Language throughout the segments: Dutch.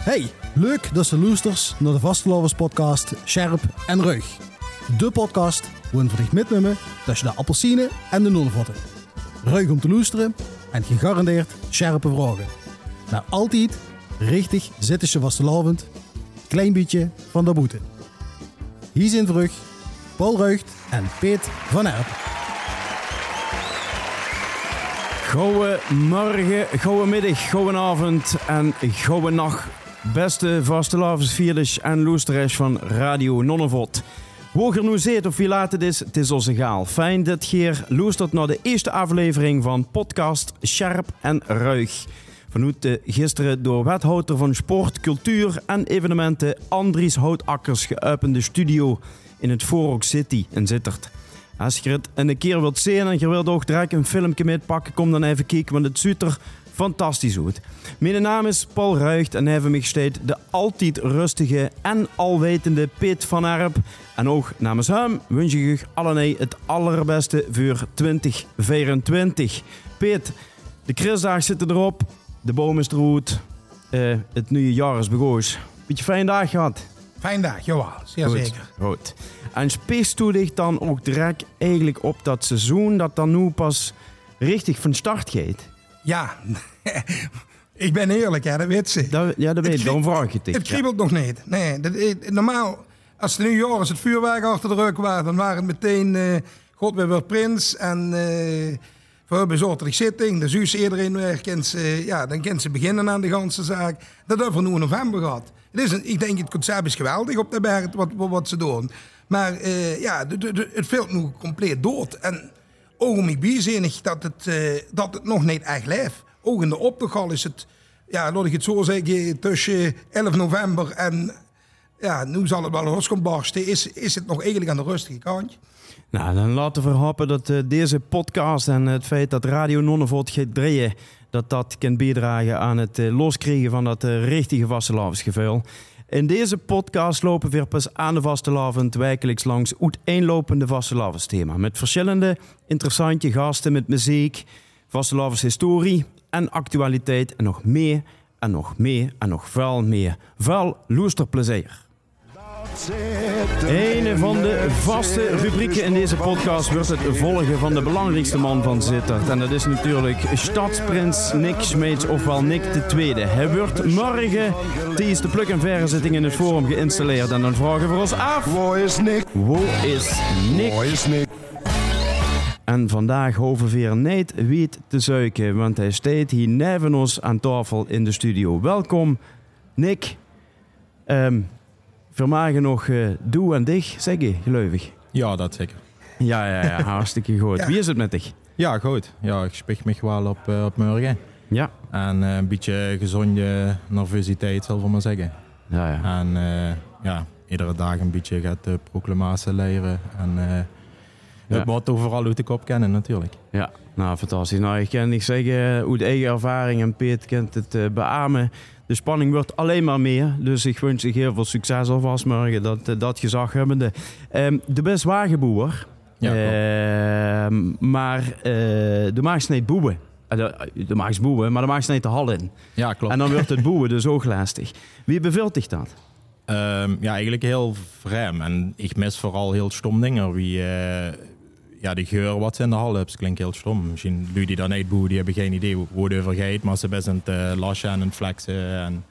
Hey, leuk dat ze luistert naar de Vastelovers podcast Scherp en Ruig. De podcast waarin voor dich mitnemen tussen de appelsine en de nonnevotten. Ruig om te luisteren en gegarandeerd scherpe vragen. Maar altijd richtig zitten ze vastelovend, klein beetje van de boete. Hier zijn terug Paul Ruigt en Peet van Erp. Goeie morgen, goeie middag, avond en goeie nacht. Beste vastelavondsvierders en loesteres van Radio Nonnevot. Hoe er nu zit of wie laat het is, het is ons egaal. Fijn dat je hier luistert naar de eerste aflevering van podcast Scherp en Ruig. Vanuit de gisteren door wethouder van Sport, Cultuur en Evenementen Andries Houtakkers geopende studio in het Forok City in Zittert. Als je het een keer wilt zien en je wilt ook direct een filmpje metpakken, kom dan even kijken, want het ziet er fantastisch uit. Mijn naam is Paul Ruigt en even mij steeds de altijd rustige en alwetende Piet van Erp. En ook namens hem wens ik u allen het allerbeste voor 2024. Piet, de Christdag zitten erop, de boom is eruit, uh, het nieuwe jaar is begoos. Beetje fijn dag gehad. Fijn dag, jawel, zeer Goed, zeker. Goed. En u dich dan ook direct eigenlijk op dat seizoen dat dan nu pas richtig van start gaat? Ja, ik ben eerlijk, hè, dat weet ze. Dat, ja, dat weet ik. Daarom vraag ik het. Het ja. kriebelt nog niet. Nee, dat, eh, normaal, als het nieuwjaar is het vuurwerk achter de rug was, dan waren het meteen eh, God weer prins en eh voor bezorgdelijk zitting. Dus is iedereen weer, kent ze, ja, dan kent ze beginnen aan de ganse zaak. Dat hebben we nu in november gehad. Het is een, ik denk het concept is geweldig op de berg wat, wat, wat ze doen. Maar ja, de, de, de- het valt nu compleet dood. En ook om ik bijzinnig dat het, eh, dat het nog niet echt leeft. Ook in de optogal is het, ja, laat ik het zo zeggen, tussen 11 november en ja, nu zal het wel los gaan barsten. Is, is het nog eigenlijk aan de rustige kant? Nou, dan laten we hopen dat eh, deze podcast en het feit dat Radio Nonnevot gaat draaien, dat dat kan bijdragen aan het eh, loskrijgen van dat richtige vastelavondsgevoel. In deze podcast lopen we pas aan de vastelavond wekelijks langs uiteenlopende vastelavondsthema. Met verschillende interessante gasten met muziek, vastelavondshistorie en actualiteit en nog meer en nog meer en nog veel meer. Veel loesterplezier. Een van de vaste rubrieken in deze podcast wordt het volgen van de belangrijkste man van Zittert. En dat is natuurlijk stadsprins Nick Smeets, ofwel Nick de Tweede. Hij wordt morgen tijdens de pluk- en verrezitting in het forum geïnstalleerd. En dan vragen we ons af, Waar is Nick? hoe is Nick? Waar is Nick? En vandaag weer niet wiet te zuiken, want hij staat hier neven ons aan tafel in de studio. Welkom, Nick. Ehm vermagen nog eh doe en dich, zeg je, gelukkig. Ja, dat zeker. Ja, ja, ja, hartstikke goed. Ja. Wie is het met dich? Ja, goed. Ja, ik spieg me wel op, eh, op morgen. Ja. En eh, een beetje gezonde nervositeit, zal ik maar zeggen. Ja, ja. En ja, iedere dag een beetje gaat de proclamatie leren. En Ja. het motto vooral uit de kop kennen, natuurlijk. Ja, nou fantastisch. Nou, ik kan niet zeggen hoe de eigen ervaring en Peet kent het beamen. De spanning wordt alleen maar meer. Dus ik wens je heel veel succes alvast morgen, dat, eh, dat gezag hebbende. Ehm, de best wagenboer. Ja, Ehm, maar eh, de maag snijdt boeien. Eh, De, de maag is boeien, maar de maag snijdt de hal in. Ja, klopt. En dan wordt het boeien dus ook lastig. Wie beveelt zich dat? Ehm, ja, eigenlijk heel vreemd. En ik mis vooral heel stom dingen. Wie, ja, die geur wat ze in de hal hebben, klinkt heel stom. Misschien lui die dan niet die hebben geen idee hoe over gaat. Maar ze best aan het eh, lachen en aan het flexen. En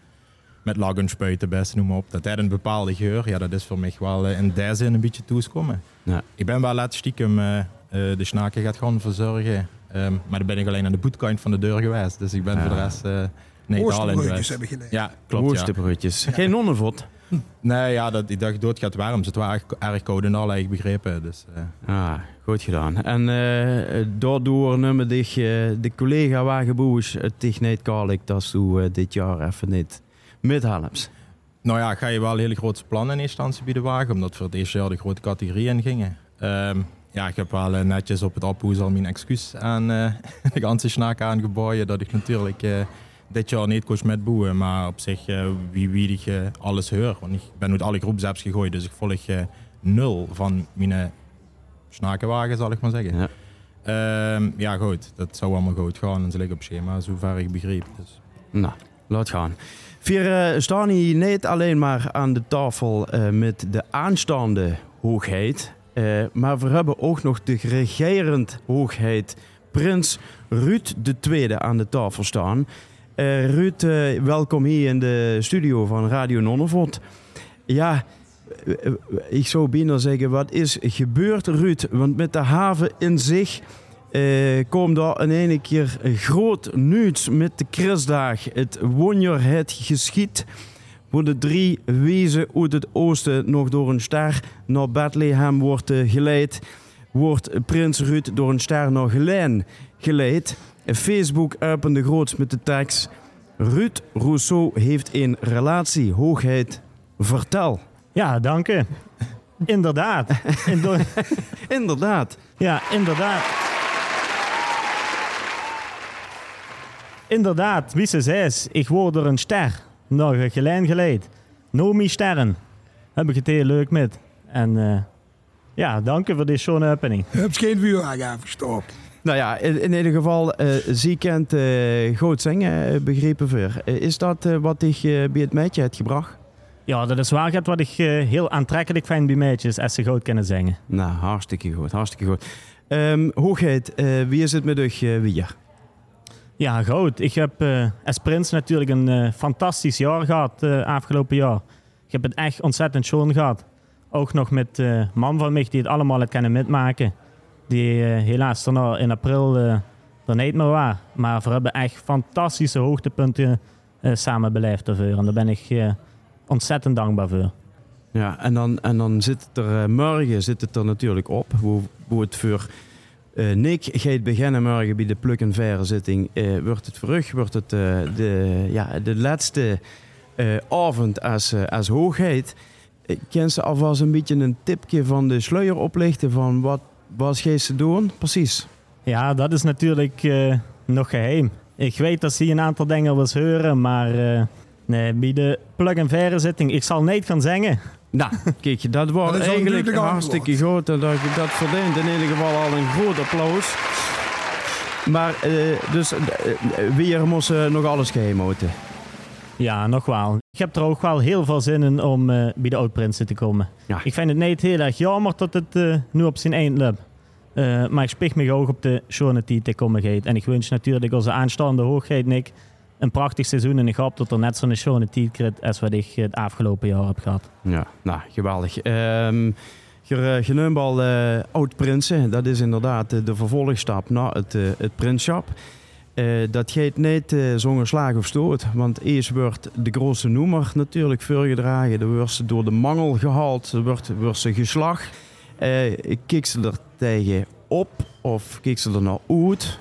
met lachen spuiten, best noem maar op. Dat heeft een bepaalde geur. Ja, dat is voor mij wel eh, in die zin een beetje toeskomen. Ja. Ik ben wel laat stiekem eh, eh, de snaken gaat gaan verzorgen. Ehm, maar dan ben ik alleen aan de boetkant van de deur geweest. Dus ik ben Ja. voor de rest eh in Oosterbroodjes geweest. heb ik gelezen. Ja, klopt. Ja. Geen nonnenvot. Nee, ja, dat, ik dacht, dood gaat warm. Het was erg, erg koud en al, ik begrepen. Dus, eh, Ah, goed gedaan. En eh daardoor nummer dich, eh, de collega wagenboers het dich niet kalik dat eh, dit jaar even niet methelps. nou ja, ga je wel hele grote plannen in eerste instantie bij de wagen, omdat we het eerste jaar de grote categorieën gingen. Ehm, ja, ik heb wel netjes op het ophoes al mijn excuus aan de ganse snaak aangeboden. Dat ik natuurlijk dit jaar niet koos met boeien, maar op zich eh, wie wie ik eh, alles hoor. Want ik ben uit alle groepsapps gegooid, dus ik volg eh, nul van mijn snakenwagen, zal ik maar zeggen. Ja. Ehm, ja, goed, dat zou allemaal goed gaan en ze liggen op schema, zover ik begreep. Dus. Nou, laat gaan. We uh, staan hier niet alleen maar aan de tafel met de aanstaande hoogheid, maar we hebben ook nog de regerend hoogheid Prins Ruud II aan de tafel staan. Ruud, welkom hier in de studio van Radio Nonnevot. Ja, ik zou bijna zeggen, wat is gebeurd Ruud? Want met de haven in zich uh, komt daar in ene keer groot nieuws met de Christdag. Het wonder het geschiet. Voor de drie wezen uit het oosten nog door een ster naar Bethlehem wordt uh, geleid. Wordt prins Ruud door een ster naar Gelijn geleid. Facebook opende groots met de tekst... Ruud Rousseau heeft een relatie. Hoogheid, vertel. Ja, dank u. Inderdaad. inderdaad. Ja, inderdaad. Inderdaad, wie ze zei, ik word er een ster. Nog een gelijn geleid. Nomi Sterren. Heb ik het heel leuk met. En uh, ja, dank u voor deze schone opening. Je hebt geen vuur aangegeven, stop. Nou ja, in, in ieder geval, uh, zie kent uh, goed zingen, begrepen voor. is dat wat ik bij het meisje hebt gebracht? Ja, dat is waar wat ik heel aantrekkelijk vind bij meisjes als ze goed kunnen zingen. Nou, hartstikke goed, hartstikke goed. Um, hoogheid, wie is het met u weer? Ja, goed. Ik heb als prins natuurlijk een fantastisch jaar gehad afgelopen jaar. Ik heb het echt ontzettend schoon gehad. Ook nog met man van mij die het allemaal het kunnen metmaken. Die helaas daarna in april er niet meer was. Maar we hebben echt fantastische hoogtepunten samen beleefd ervoor. En daar ben ik ontzettend dankbaar voor. Ja, en dan, en dan zit het er morgen zit het er natuurlijk op. Hoe, hoe het voor uh, Nick gaat beginnen morgen bij de pluk en verre zitting. Wordt het terug, wordt het de, ja, de laatste avond als, als hoogheid. Ken ze alvast een beetje een tipje van de sluier oplichten van wat was gij ze doen? Precies. Ja, dat is natuurlijk nog geheim. Ik weet dat ze een aantal dingen wel eens horen, maar nee, bij de plug en verre zitting, ik zal niet gaan zingen. Nou, kijk, dat was dat eigenlijk hartstikke goed. Dat, dat verdient in ieder geval al een groot applaus. Maar uh, dus uh, weer moest uh, nog alles geheim houden. Ja, nog wel. Ik heb er ook wel heel veel zin in om bij de Oud-Prinsen te komen. Ja. Ik vind het niet heel erg jammer dat het nu op zijn eind loopt. maar ik spreek me ook op de schone die te komen gaat. En ik wens natuurlijk onze aanstaande hoogheid, Nick, een prachtig seizoen. En ik hoop dat er net zo'n schone tijdrit als wat ik het afgelopen jaar heb gehad. Ja, nou, geweldig. Um, Geneunbal uh, eh, Oud-Prinsen, dat is inderdaad de vervolgstap naar het, uh, het prinsschap. Uh, dat gaat niet uh, zonder slag of stoot. Want eerst wordt de grootste noemer natuurlijk voorgedragen. Dan wordt ze door de mangel gehaald. Dan wordt, wordt ze geslacht. Uh, ze er tegen op of kijk ze er naar uit?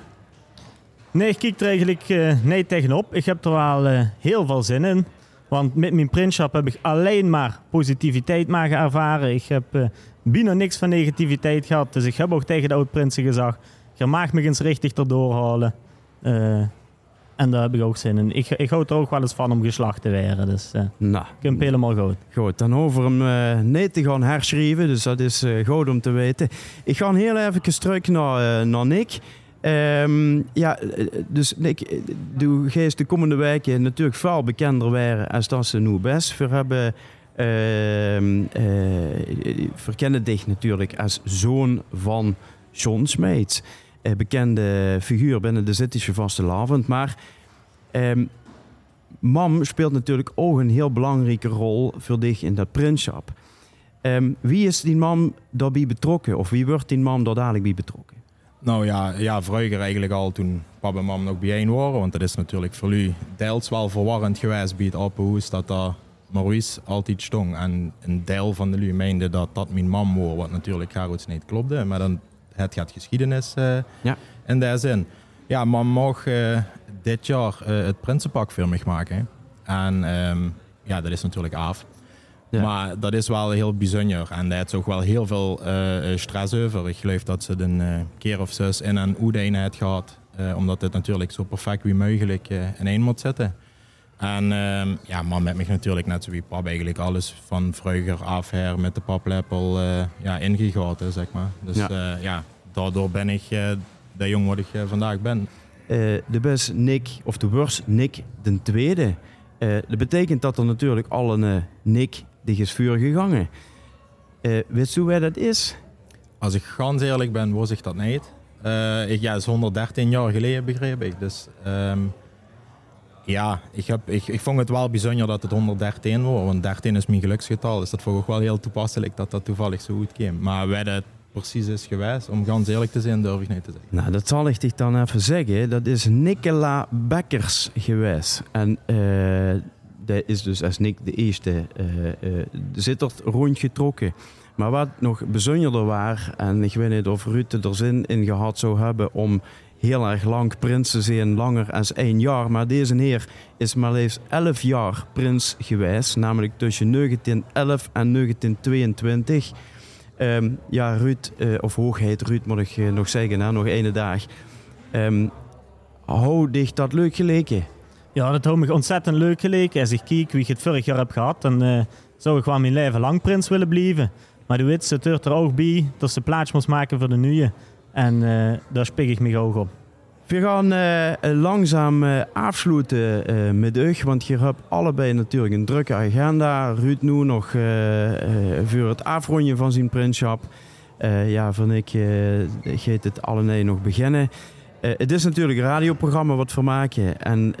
Nee, ik kijk er eigenlijk niet tegenop. Ik heb er wel heel veel zin in. Want met mijn printshop heb ik alleen maar positiviteit mogen ervaren. Ik heb bijna niks van negativiteit gehad. Dus ik heb ook tegen de oud-prinsen gezegd... je mag me eens richtig erdoor halen. En daar heb ik ook zin in. Ik, ik hou er ook wel eens van om geslacht te werden. Dus nou, ik heb helemaal goed. Goed, dan over hem uh, nee te gaan herschrijven. Dus dat is uh, goed om te weten. Ik ga heel even terug naar, uh, naar Nick. Um, ja, dus ik, de geest de komende weken natuurlijk veel bekender waren als dat ze nu best. We hebben uh, uh, verkennen dich natuurlijk als zoon van John Smeets. Uh, bekende figuur binnen de Zittische vaste lavend. Maar um, mam speelt natuurlijk ook een heel belangrijke rol voor dich in dat prinsschap. Um, wie is die mam daarbij betrokken? Of wie wordt die mam daar dadelijk bij betrokken? Nou ja, ja, vroeger eigenlijk al toen papa en mam nog bijeen waren. Want dat is natuurlijk voor u deels wel verwarrend geweest bij het Appenhoes dat daar Maurice altijd stond. En een deel van de lui meende dat dat mijn mam was, wat natuurlijk Garoets niet klopte. Maar dan het gaat geschiedenis uh, ja. in die zin. Ja, mam mag uh, dit jaar uh, het Prinsenpak voor mij maken. En um, ja, dat is natuurlijk af. Maar dat is wel heel bijzonder. En daar is ook wel heel veel uh, stress over. Ik geloof dat ze een uh, keer of zes in een oedeenheid gehad. Uh, omdat het natuurlijk zo perfect wie mogelijk in één moet zitten. En ehm, ja, man met mij natuurlijk net zo wie pap eigenlijk alles van vroeger af her met de paplepel ja, ingegoten, zeg maar. Dus ja, ja daardoor ben ik de jong wat ik vandaag ben. eh, de best Nick, of de worst Nick de tweede. Eh, dat betekent dat er natuurlijk al een eh, Nick die is vuur gegangen. Eh weet je wij dat is? Als ik ganz eerlijk ben, was ik dat niet. Eh, ik, ja, dat is 113 jaar geleden, begreep ik. Dus ehm, ja, ik, heb, ik, ik vond het wel bijzonder dat het 113 was. Want 13 is mijn geluksgetal. Dus dat vond ik ook wel heel toepasselijk dat dat toevallig zo goed kwam. Maar wij dat precies is geweest, om ganz eerlijk te zijn, durf ik niet te zeggen. Nou, dat zal ik dan even zeggen. Dat is Nicola Bekkers geweest. En eh dat is dus als Nick de eerste eh zit er rondgetrokken. Maar wat nog bijzonderder was, en ik weet niet of Ruud er zin in gehad zou hebben om heel erg lang prins te zijn, langer als één jaar. Maar deze heer is maar liefst 11 jaar prins geweest, namelijk tussen 1911 en 1922. Ehm, ja, Ruud, eh, of hoogheid Ruud moet ik eh, nog zeggen, hè, nog ene dag. Ehm hou dich dat leuk geleken? Ja, dat heeft me ontzettend leuk geleken. Als ik kijk wie ik het vorig jaar heb gehad, dan eh, zou ik gewoon mijn leven lang prins willen blijven. Maar de wit zit er ook bij dat ze plaats moest maken voor de nieuwe. En eh, daar spik ik me ook op. We gaan eh, langzaam eh, afsluiten met u, want je hebt allebei natuurlijk een drukke agenda. Ruud nu nog voor het afronden van zijn prinsschap. Eh, ja, van ik gaat het allebei nog beginnen. Het is natuurlijk een radioprogramma wat we maken en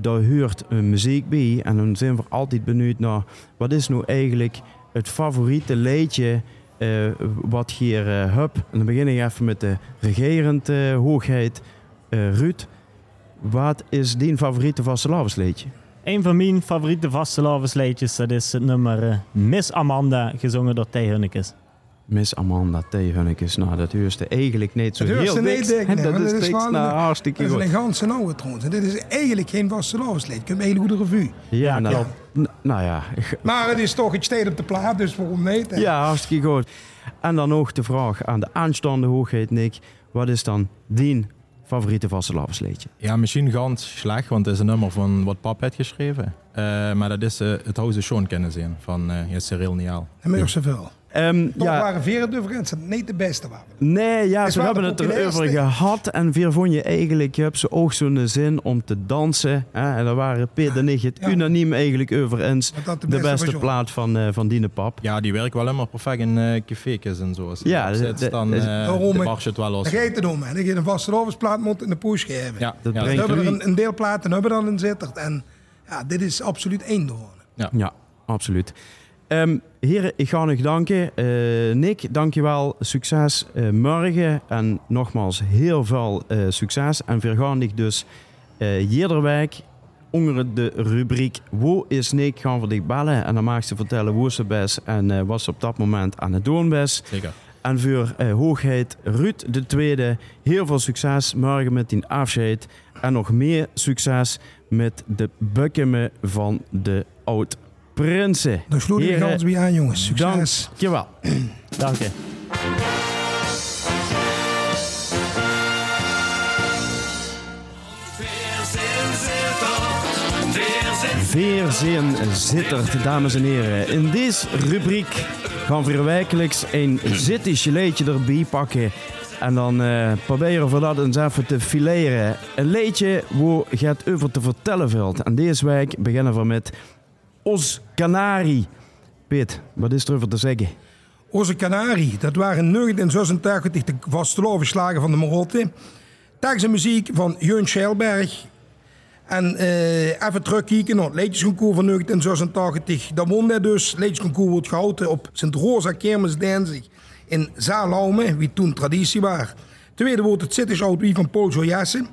daar hoort een muziek bij. En dan zijn we altijd benieuwd naar wat is nou eigenlijk het favoriete liedje eh, wat hier eh, hebt. En dan begin ik even met de regerend eh, hoogheid. Ruud, wat is die favoriete vastelavondsliedje? Een van mijn favoriete vastelavondsliedjes, dat is het nummer Miss Amanda, gezongen door Thij Hunnekes. Miss Amanda Theehunnikes. Nou, dat huurste eigenlijk niet zo Dat heel niet dik. nee, dat is dat is dik gewoon nou, een- hartstikke Dat is een ganse nauwe trouwens. En dit is eigenlijk geen vastelavondslied. Ik heb een hele goede revue. Ja, nou, n- nou ja. Maar het is toch, het steed op de plaat, dus waarom niet? hè? ja, hartstikke goed. En dan nog de vraag aan de aanstaande hoogheid, Nick. Wat is dan die favoriete vastelavondsliedje? Ja, misschien ganz slecht, want het is een nummer van wat pap heeft geschreven. Eh, maar dat is eh, het House Sean kennen zien van eh ja, Cyril Niel. En meer zoveel. Ehm, Toch ja, waren veren de dat niet de beste waren. nee, ja, wel hebben het erover gehad. En weer vond je eigenlijk, je hebt ze ook zo'n zin om te dansen. Hè? En daar waren Peter en ik het Ja. unaniem eigenlijk over eens. De beste, plaat van, eh van Dine Pap. Ja, die werkt wel helemaal perfect in eh café's en zo. Ja, zit, dan de- eh Daarom, de het wel los. Gaat het om. hè. Dan ga je een vastelavondsplaat moet in de poes geven. Ja, Dat ja, We brengt- hebben een, een deelplaat en hebben er dan in zitten. En ja, dit is absoluut één door. Ja, absoluut. Ehm heren, ik ga nog danken. Eh, Nick, dankjewel. Succes eh, morgen. En nogmaals, heel veel eh, succes. En we gaan dich dus iedere week onder de rubriek Wo is Nick gaan we dich bellen. En dan mag ze vertellen hoe ze best en wat ze op dat moment aan het doen best. Zeker. En voor hoogheid Ruud de Tweede, heel veel succes morgen met die afscheid. En nog meer succes met de bukkeme van de oud-prinsen. Dan sloeg je weer aan, jongens. Succes. Dankjewel. Dank je. Veerzin zittert, dames en heren. In deze rubriek gaan we wekelijks een leedje erbij pakken. En dan eh, proberen we dat eens even te fileren. Een leedje waar je het over te vertellen valt. En deze week beginnen we met Os Piet, wat is er over te zeggen? Onze Canari, dat waren in 1986 de vastelovenslagen van de Marotte. En muziek van Jeun Scheilberg. En eh, even terugkijken naar het Leedjesconcours van 1986. Dat won hij dus. Het Leedjesconcours wordt gehouden op Sint-Rosa Kermis Denzig in Zaalaume, wie toen traditie was. Tweede wordt het Wie van Paul Jojassen.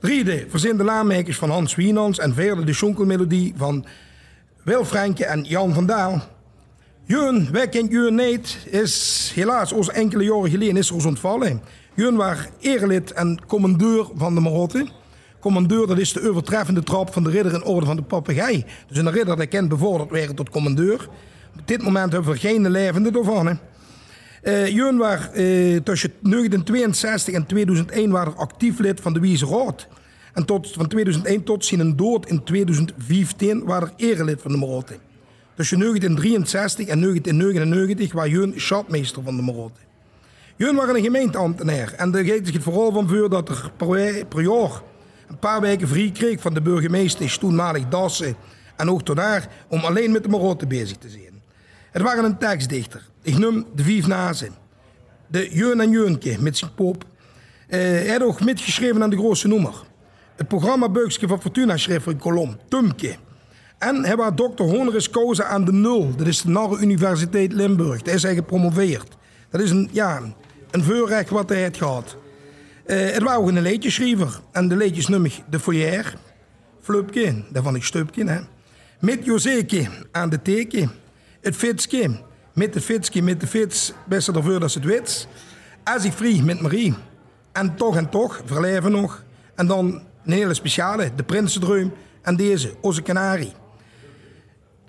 Derde verzin de laanmakers van Hans Wienans. En vierde de Schonkelmelodie van Wil Franke en Jan van Daal. Jeun, wij kent Jeun niet, is helaas ons enkele jaren geleden is ons ontvallen. Jeun was erelid en commandeur van de Marotte. Commandeur, dat is de overtreffende trap van de ridder in orde van de papegaai. Dus een ridder dat kent bevorderd werden tot commandeur. Op dit moment hebben we geen levende ervan. Hè. Eh Jeun was eh, tussen 1962 en 2001 waren er actief lid van de Wiese Raad. En tot, van 2001 tot zijn dood in 2015 waren er erelid van de Marotte. Tussen 1963 en 1999 was Jeun schatmeester van de Marotte. Jullie waren een gemeenteambtenaar en daar geeft zich het vooral van voor dat er per, jaar een paar weken vrij kreeg van de burgemeester, toenmalig Dassen en ook om alleen met de marotte bezig te zijn. Het waren een tekstdichter. Ik noem de vijf nazen. De Jeun en Jeunke met zijn pop. Eh, hij had ook metgeschreven aan de grootste noemer. Het programma Beukske van Fortuna schreef een kolom, Tumke. En hij was dokter honoris causa aan de nul. Dat is de Narre Universiteit Limburg. Daar is hij gepromoveerd. Dat is een, ja, een voorrecht wat hij heeft gehad. Eh, het was ook een leedjeschrijver. En de leedjes ik de foyer, Flupke, daarvan ik Stupke. Hè. Met Joseke aan de teken. Het Fitske, met de Fitske, met de Fits, best ervoor dat ze het wits. Als ik vrij met Marie. En toch en toch, verleven nog. En dan een hele speciale, de Prinsendreum. En deze, Onze Canarie.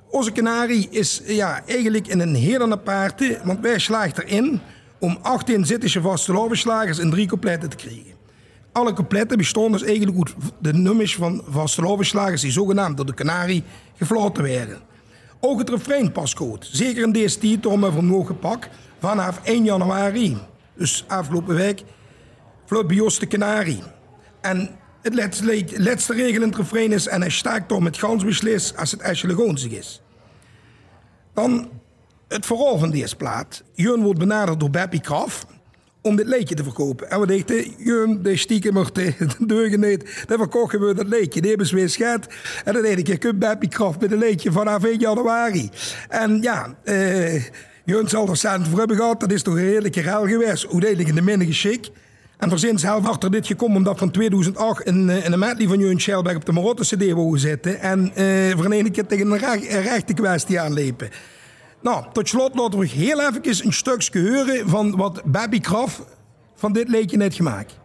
Onze Canarie is ja, eigenlijk in een hele aparte, want wij slagen erin om 18 zittische vastelovenslagers in drie coupletten te krijgen. Alle coupletten bestonden dus eigenlijk uit de nummers van vastelovenslagers die zogenaamd door de Canarie gefloten werden. Ook het refrein past goed, zeker in deze om we vermogen gepakt vanaf 1 januari, dus afgelopen week, vloot bij de Canarie. En het laatste, laatste in het refrein is... en hij staakt door met gans beslis als het eigenlijk gonzig is. Dan het verhaal van deze plaat. Jeun wordt benaderd door Beppie Kraf om dit leedje te verkopen. En we dachten, Jeun, de stiekem er de deugen niet. Dan verkochten we dat leedje. Die hebben ze weer schat. En dan deed ik, je kunt Beppie Kraf met een leedje vanaf 1 januari. En ja, eh... Jeun zal er cent voor hebben gehad. Dat is toch een heerlijke ruil geweest. Uiteindelijk in de minne geschik. En verzin zelf achter dit gekomen omdat van 2008 een, eh, een medley van Jeun Schelberg op de Marotte CD wou zetten. En eh, voor een keer tegen een rechte kwestie aanlepen. Nou, tot slot laten we heel even een stukje horen van wat Baby Kraf van dit leedje net gemaakt.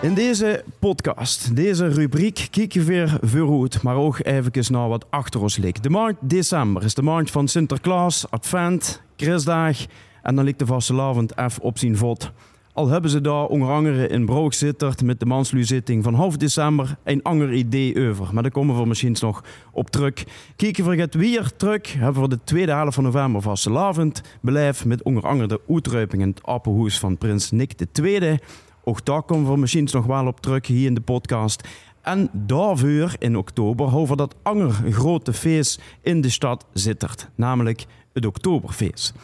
In deze podcast, deze rubriek, kijk je weer vooruit, maar ook even naar wat achter ons ligt. De maand december is de maand van Sinterklaas, Advent, Christdag en dan ligt de vastelavond even op zijn vod. Al hebben ze daar onder in Broek zitterd met de manslu-zitting van half december een ander idee over. Maar daar komen we misschien nog op terug. Kijken het weer terug, hebben we de tweede helft van november vastelavond beleefd met onder andere de uitruiping in het Appenhoes van prins Nick II. Ook daar komen we misschien nog wel op terug hier in de podcast. En daarvoor in oktober we dat ander grote feest in de stad zittert, namelijk het Oktoberfeest.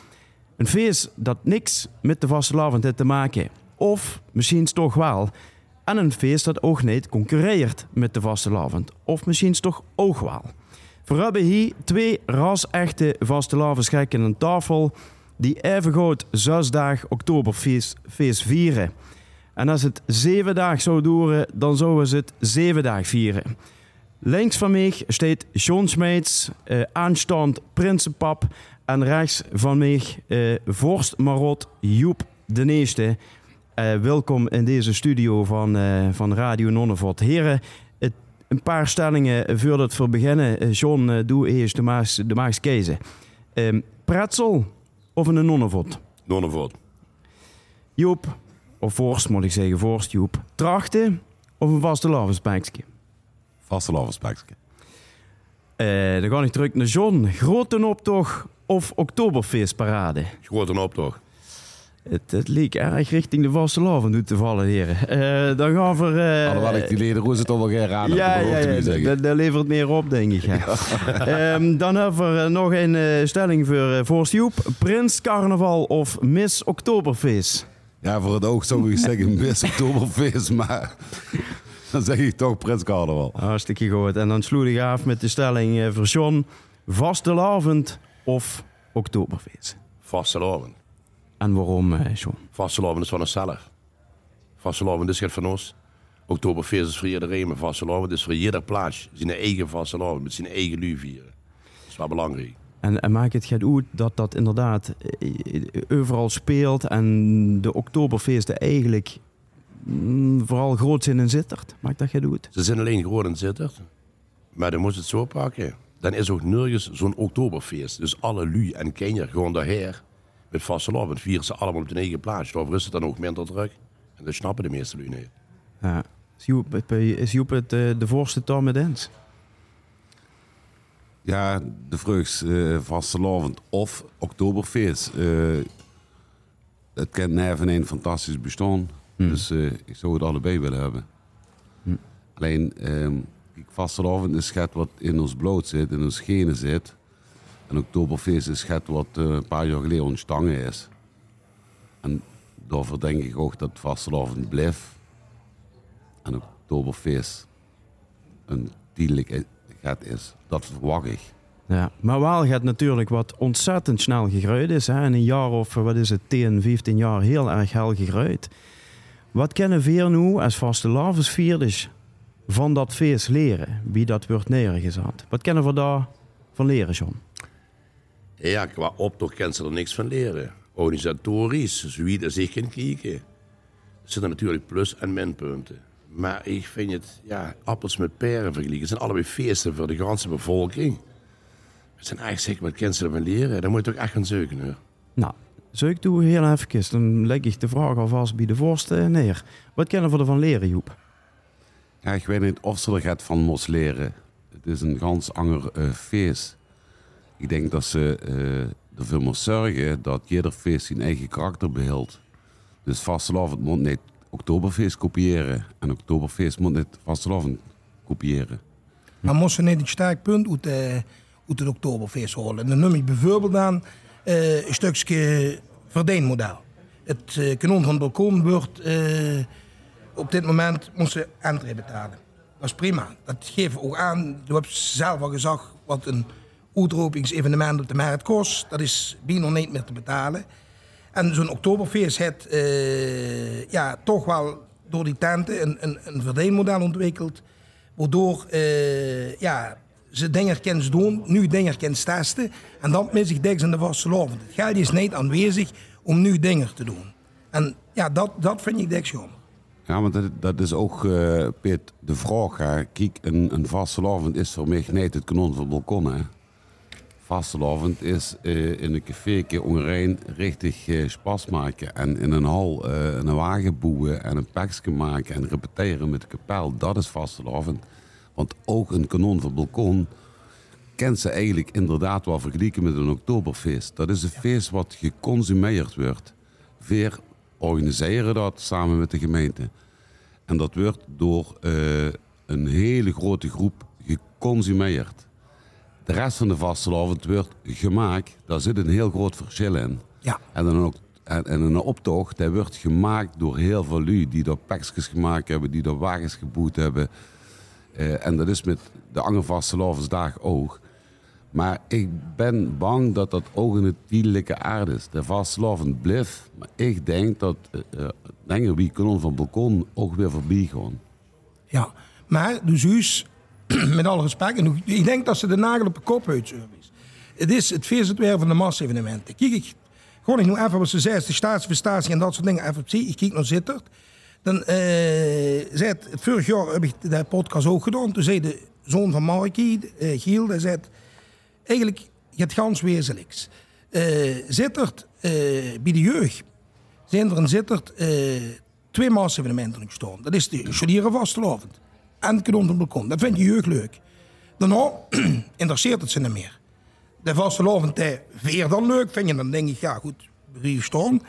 Een feest dat niks met de vastelavond te maken. Of misschien toch wel. En een feest dat ook niet concurreert met de vastelavond. Of misschien toch ook wel. We hebben hier twee ras-echte vastelavondsgekken aan tafel die even groot zesdag Oktoberfeest feest vieren. En als het zeven dagen zou duren, dan zouden ze het zeven dagen vieren. Links van mij staat John Smeets, eh, aanstaand Prinsenpap. En rechts van mij eh, Vorst Marot Joep de Neeste. Eh, welkom in deze studio van, eh, van Radio Nonnevot. Heren, het, een paar stellingen voordat we beginnen. Eh, John, eh, doe eerst de Maas, de Maas kiezen. Ehm, pretzel of een Nonnevot? Donnervoort. Joep, of Vorst moet ik zeggen, Vorst Joep. Trachten of een vaste lavenspijkje? Vastelavondspekje. Eh, dan ga ik terug naar John. Grote optocht of Oktoberfeestparade? Grote optocht. Het, het leek erg richting de vastelavond uit te vallen, heren. Eh, dan gaan we... eh, Alhoewel ik die het toch wel geen raad ja, ja, dat ja, dat, levert meer op, denk ik. Ehm, dan hebben we nog een stelling voor, uh, voor Sjoep. Prins Carnaval of Miss Oktoberfeest? Ja, voor het oog zou ik zeggen Miss Oktoberfeest, maar dan zeg ik toch Prins Carnaval. Hartstikke goed. En dan sloeg ik af met de stelling eh, voor John. Vastelavond of Oktoberfeest? Vastelavond. En waarom, eh, John? Vastelavond is van onszelf. Vastelavond is het van ons. Oktoberfeest is voor iedereen, maar vastelavond is voor ieder plaats. Zijn eigen vastelavond met zijn eigen lu vieren. Dat is wel belangrijk. En, en maakt het gaat uit dat dat inderdaad eh, overal speelt en de Oktoberfeesten eigenlijk mm, vooral groot zijn in Zittert. Maakt dat gaat uit? Ze zijn alleen gewoon in Zittert. Maar dan moet je het zo pakken. Dan is ook nergens zo'n Oktoberfeest. Dus alle lu en kinderen gewoon daher. Met vastelavond vieren ze allemaal op hun eigen plaats. Daarvoor is het dan ook minder druk. En dat snappen de meeste lu niet. Ja. Is Joep, het- eh, de voorste daar met eens? Ja, de vruchts eh vastelavond of Oktoberfeest. eh, het kent neven een fantastisch bestaan. Hmm. Dus eh, ik zou het allebei willen hebben. Hmm. Alleen, ehm kijk, vastelavond is schet wat in ons bloed zit, in ons genen zit. En Oktoberfeest is schet wat een paar jaar geleden ontstangen is. En daarvoor denk ik ook dat vastelavond blijft. En Oktoberfeest een tijdelijk gaat is. Dat verwacht ik. Ja, maar Waal gaat natuurlijk wat ontzettend snel gegroeid is. Hè? In een jaar of, wat is het, 10, 15 jaar heel erg hel gegroeid. Wat kennen we nu als vaste lavensvierders van dat feest leren? Wie dat wordt neergezet? Wat kennen we daar van leren, John? Ja, qua optocht kan ze er niks van leren. Organisatorisch, zoiets als ik kan kijken, er zitten natuurlijk plus- en minpunten. Maar ik vind het, ja, appels met peren vergelijken. Het zijn allebei feesten voor de ganse bevolking. Het zijn eigenlijk zeker wat kan ze ervan leren. Dan moet je toch echt gaan zoeken, hoor. Nou, zou ik doe heel even, dan leg ik de vraag alvast bij de voorste neer. Wat kennen we ervan leren, Joep? Ja, ik weet niet of ze er gaat van mos leren. Het is een ganz ander eh, feest. Ik denk dat ze eh, ervoor moet zorgen dat ieder feest zijn eigen karakter behield. Dus vastelavond moet niet Oktoberfeest kopiëren. En Oktoberfeest moet niet vastelavond kopiëren. Maar moest niet een sterk punt uit, eh, uit het Oktoberfeest halen. En dan noem ik bijvoorbeeld aan eh, een stukje verdienmodel. Het eh, kanon van balkon wordt op dit moment moesten entree betalen. Dat is prima. Dat geeft ook aan. Je hebt zelf al gezegd wat een uitropingsevenement op de markt kost. Dat is bijna niet meer te betalen. En zo'n Oktoberfeest heeft eh, ja, toch wel door die tenten een, een, een verdienmodel ontwikkeld. Waardoor eh, ja, ze dingen kunnen doen, nu dingen kunnen testen. En dan mis ik diks in de vastelavond. Het geld is niet aanwezig om nu dingen te doen. En ja, dat, dat vind ik dik jammer. Ja, maar dat, dat is ook, eh Piet, de vraag. Kijk, een, een vastelavond is voor mij niet het kanon van het balkon. Hè. Vastelavond is eh, in een café ongerein richtig eh, spas maken. En in een hal eh, een wagen boeien en een pakje maken en repeteren met de kapel. Dat is vastelavond. Want ook een kanon van balkon kent ze eigenlijk inderdaad wel vergelijken met een Oktoberfeest. Dat is een feest wat geconsumeerd wordt. Veer organiseren dat samen met de gemeente. En dat wordt door een hele grote groep geconsumeerd. De rest van de vastelavond wordt gemaakt. Daar zit een heel groot verschil in. Ja. En, dan ook, en, en een optocht, die wordt gemaakt door heel veel lui die daar pakjes gemaakt hebben, die daar wagens geboet hebben. Eh, en dat is met de andere vastelavondsdag ook. Maar ik ben bang dat dat ook in het tijdelijke aard is. De vastelavond blijft. Maar ik denk dat eh, eh, dingen wie kanon van balkon ook weer voorbij gaan. Ja, maar dus met alle respect, en ik denk dat ze de nagel op de kop. Het is het feest het weer van de massa-evenementen. Kijk, ik, gewoon ik nu even wat ze zei, de staatsprestatie en dat soort dingen even op. Ik kijk naar Zittert. Dan eh zei het, het vorig jaar heb ik de podcast ook gedaan. Toen zei de zoon van Markie, eh, Giel, hij zei, eigenlijk, je hebt gans wezenlijks. Eh Zittert, eh, bij de jeugd, zijn er in Zittert twee massa-evenementen. Dat is de Vastelavond en het Kanon het Balkon. Dat vindt je jeugd leuk. Daarna interesseert het ze niet meer. De Vastelavond weer dan leuk vind je, dan denk ik, ja goed, hier staan.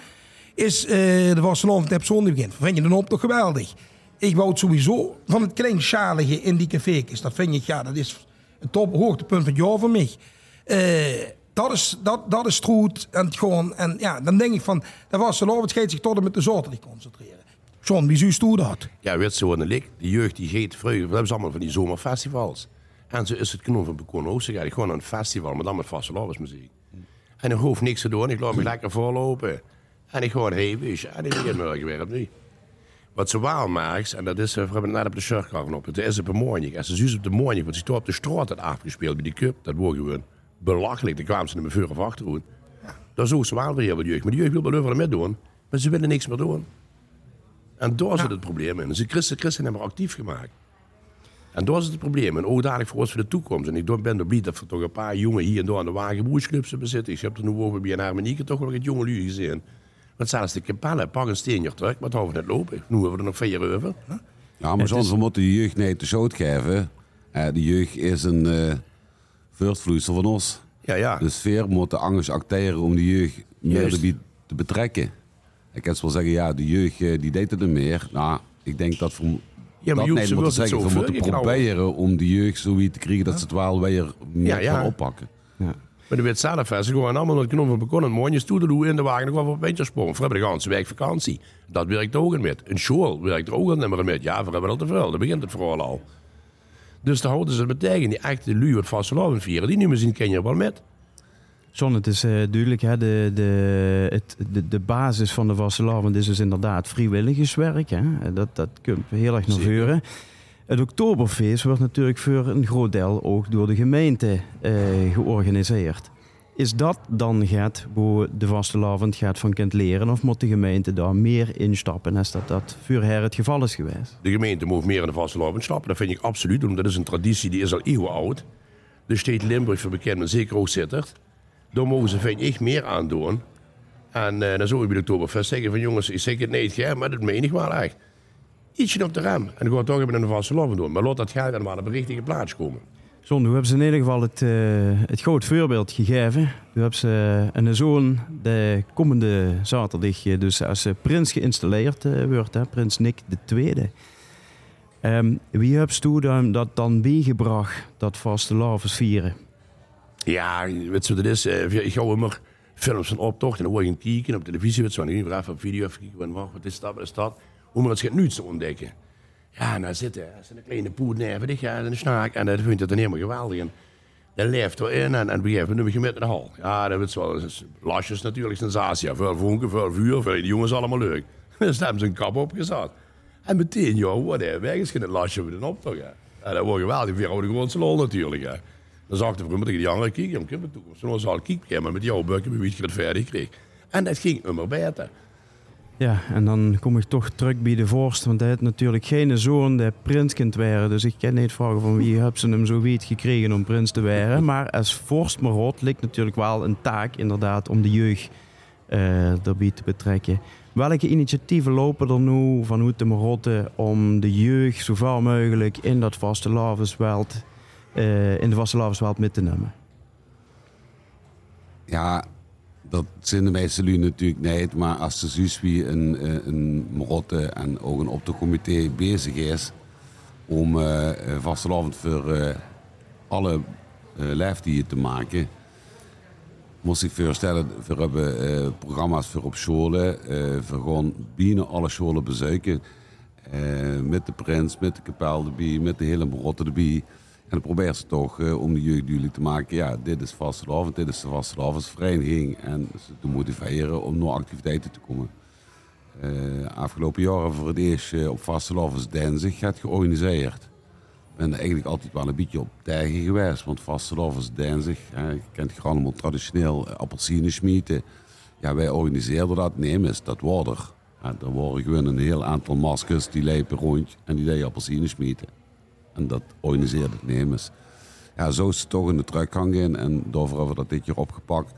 Is eh, de Vastelavond op zondag begint. Vind je dan op toch geweldig. Ik wou het sowieso van het kleinschalige in die café's. Dat vind ik, ja, dat is het top hoogtepunt van het jaar voor mij. Eh, dat is, dat, dat is goed. En, het gewoon, en ja, dan denk ik van, de Vastelavond gaat zich tot en met de zaterdag concentreren. John, wie zou je dat? Ja, weet zo een lik. De jeugd die geeft vroeger, we hebben ze allemaal van die zomerfestivals. En zo is het kanon van Balkon ook. Ze gaan gewoon een festival, maar dan met vastelavondsmuziek. En ik hoef niks te doen, ik laat me lekker voorlopen. En ik gewoon je, en ik ga morgen weer opnieuw. Wat ze wel maakt, en dat is, eh, we hebben het net op de shirtkarren op. Het is op een morgen. Als ze zus op de morgen, want ze toch op de straat afgespeeld bij die cup, dat wordt gewoon belachelijk. Dan kwamen ze naar mijn vuur of. Dat zou ze wel weer de jeugd. Maar de jeugd wil wel overal met doen, maar ze willen niks meer doen. En daar zit het probleem in. Ze Christen, Christen hebben actief gemaakt. En daar is het probleem. En ook dadelijk voor ons voor de toekomst. En ik ben er blij dat er toch een paar jongen hier en daar aan de wagenbroersclubs hebben zitten. Ik heb er nu over bij een Harmonieke toch wel het jonge lui gezien. Want zelfs de kapellen pak een steenje terug, maar het houden net lopen. Nu hebben we er nog vier over. Ja, maar soms moeten de jeugd niet te zout geven. Eh, de jeugd is een eh voortvloeisel van ons. Ja, ja. De sfeer moet de angst acteren om de jeugd meer te betrekken. Ik kan wel zeggen, ja, de jeugd eh, die deed het niet meer. Nou, ik denk dat we Ja, maar dat het zeggen. We moeten proberen om de jeugd zo weer te krijgen dat ze het wel weer meer Ja, ja. gaan oppakken. Maar de weet zelf, ze gewoon allemaal het knoppen begonnen. Mooie stoelen in de wagen, nog wel op wintersprongen. Voor hebben de ganse week vakantie. Dat werkt ook met. Een school werkt er ook al niet meer met. Ja, we hebben al te veel. Daar begint het vooral al. Dus daar houden ze het met tegen. Die echte lui wat vastelavond vieren, die nemen ze in Kenia wel met. John, het is eh, duidelijk, hè, de, de, het, de, de basis van de vastelavond is dus inderdaad vrijwilligerswerk. Hè. Dat, dat komt heel erg naar voren. Het Oktoberfeest wordt natuurlijk voor een groot deel ook door de gemeente eh, georganiseerd. Is dat dan gaat waar de vastelavond gaat van kind leren of moet de gemeente daar meer instappen als dat dat voor haar het geval is geweest? De gemeente moet meer in de vastelavond stappen. Dat vind ik absoluut. Want dat is een traditie die is al eeuwen oud. De steed Limburg voor bekend, maar zeker ook Sittard. Daar mogen ze, vind ik, meer aan doen. En eh, dan zou je bij de Oktoberfest zeggen van jongens, ik zeg het niet, hè, maar dat meen ik wel echt. Ietsje op de rem. En dan gaat toch even in de vastelavond doen. Maar laat dat geld dan maar op de richtige plaats komen. John, hoe hebben ze in ieder geval het, eh, het groot voorbeeld gegeven. Nu hebben ze een zoon de komende zaterdag, eh, dus als eh, prins geïnstalleerd eh, wordt, hè, prins Nick de Tweede. Ehm, wie heb je toen dan, dat dan meegebracht, dat vaste lavens vieren? Ja, weet je wat het is? Eh, Ik ga immer films van optocht en dan word je gaan kijken op televisie. Weet je, weer even op video even kijken. Wat, is dat, wat is dat? Hoe maar het gaat nu te ontdekken. Ja, daar zitten zit een kleine poed neer, weet je, en een snaak. En dat vind ik dan helemaal geweldig. En dat leeft erin en, en op een je met de hal. Ja, dat is wel lasjes natuurlijk, sensatie. Ja, veel vonken, veel vuur, veel die jongens allemaal leuk. Dus daar hebben ze een kap opgezet. En meteen, joh, wat er weg is geen lasje voor de optocht. Ja. Ja, dat wordt geweldig. We houden gewoon lol natuurlijk. Ja. Dan zag ik de vroeger tegen die andere kijken. Ik heb de toekomst. Toen zal ik maar met jouw bukken, wie ik het verder kreeg. En dat ging immer beter. Ja, en dan kom ik toch terug bij de vorst, want hij had natuurlijk geen zoon die prinskind waren. Dus ik kan niet vragen van wie hebben ze hem zo weet gekregen om prins te worden. Maar als vorst Marot ligt natuurlijk wel een taak inderdaad om de jeugd eh erbij te betrekken. Welke initiatieven lopen er nu vanuit de Marotte om de jeugd zo ver mogelijk in dat vaste lavensveld, eh in de vaste lavensveld mee te nemen? Ja, dat zijn de meeste lui natuurlijk niet. Maar als de zus wie een, eh, een Marotte en ook een optocomité bezig is om eh eh, vastelavond voor alle eh lijfdieren te maken, moest ik voorstellen, we hebben programma's voor op scholen, voor gewoon bijna alle scholen bezoeken. Met de prins, met de kapel erbij, met de hele Marotte erbij. En dan probeert ze toch eh, om de jeugd duidelijk te maken, ja, dit is vastelavond, dit is de. En ze te motiveren om naar activiteiten te komen. Eh, afgelopen jaren voor het eerst eh, op vastelavondsdinsdag gaat georganiseerd. Ik ben er eigenlijk altijd wel een beetje op tegen geweest. Want vastelavondsdinsdag, hè, je kent gewoon allemaal traditioneel appelsinen smeten. Ja, wij organiseerden dat. Nee, mis, dat wordt er. Ja, er worden gewoon een heel aantal maskers die lepen rond en die deden appelsinen smeten. En dat organiseerde het Nemes. Ja, zo is het toch in de teruggang in. En daarvoor hebben we dat dit jaar opgepakt.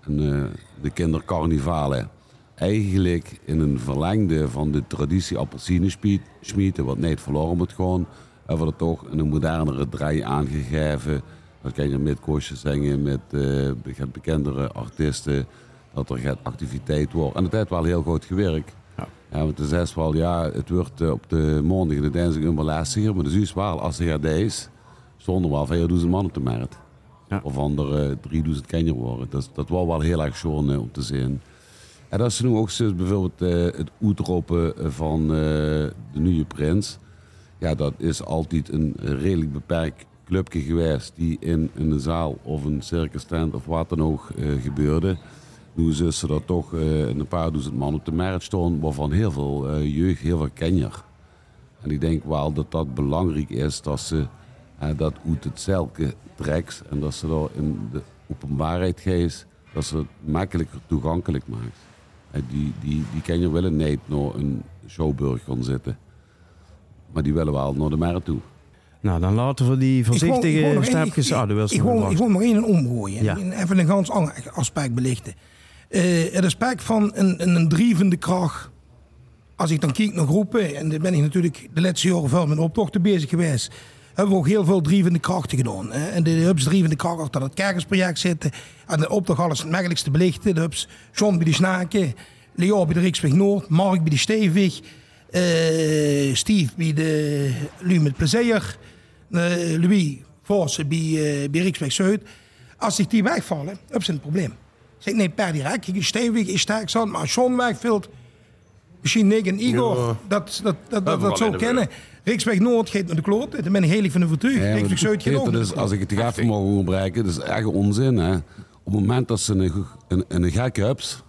En eh, de kindercarnivalen. Eigenlijk in een verlengde van de traditie appelsinen smeten, wat niet verloren moet gaan, hebben we er toch een modernere draai aangegeven. Dat kan je met koosjes zingen, met eh, be- bekendere artiesten. Dat er activiteit wordt. En het heeft wel heel goed gewerkt. Ja, want het is wel, ja, het wordt eh, op de maandag en de dinsdag immer lastiger. Maar het is wel, als er is, zonder wel 4000 man op de markt. Ja. Of onder eh, 3000 kenjer worden. Dat, dat was wel heel erg schoon eh, om te zien. En dat is nu ook zo bijvoorbeeld het uitroepen van de nieuwe prins. Ja, dat is altijd een redelijk beperkt clubje geweest die in, in een zaal of een circus tent of wat dan ook gebeurde. Nu is ze dat toch eh, een paar duizend man op de markt staan, waarvan heel veel eh, jeugd, heel veel kenjer. En ik denk wel dat dat belangrijk is dat ze eh, dat uit het zelke trekt en dat ze daar in de openbaarheid geest, dat ze het makkelijker toegankelijk maakt. En die, die, die kenjer willen niet naar een showburg gaan zitten, maar die willen wel naar de markt toe. Nou, dan laten we die voorzichtige Ik ik stapjes... ik- Ah, dat wil Ik ik nog één omgooien. Ja. Even een ganz ander aspect belichten. Eh, het aspect van een, een, drievende kracht. Als ik dan kijk naar groepen, en daar ben ik natuurlijk de laatste jaren veel met optochten bezig geweest. Hebben we ook heel veel drievende krachten gedaan. Hè? En de hubs drievende kracht achter het kerkersproject zitten. En de optocht alles het makkelijkste belichten. De hubs John bij de Snaken, Leo bij de Riksweg Noord, Mark bij de Stevig. eh, Steve bij de Lu met Plezier. eh, Louis Vossen bij, bij Riksweg Zuid. Als ik die wegvallen, heb ze een probleem. Zeg nee, per direct. Kijk, Stevig is sterk zand, maar als John wegvalt, misschien Nick en Igor, Ja. dat, dat, dat, dat, dat in de kennen. Riksweg Noord gaat naar de kloot, daar ben ik heel van de vertuig. Ja, Riksweg Zuid gaat ook dus, als ik het even mag onderbreken, dat is echt onzin. Hè? Op het moment dat ze een, een, een gek hebt,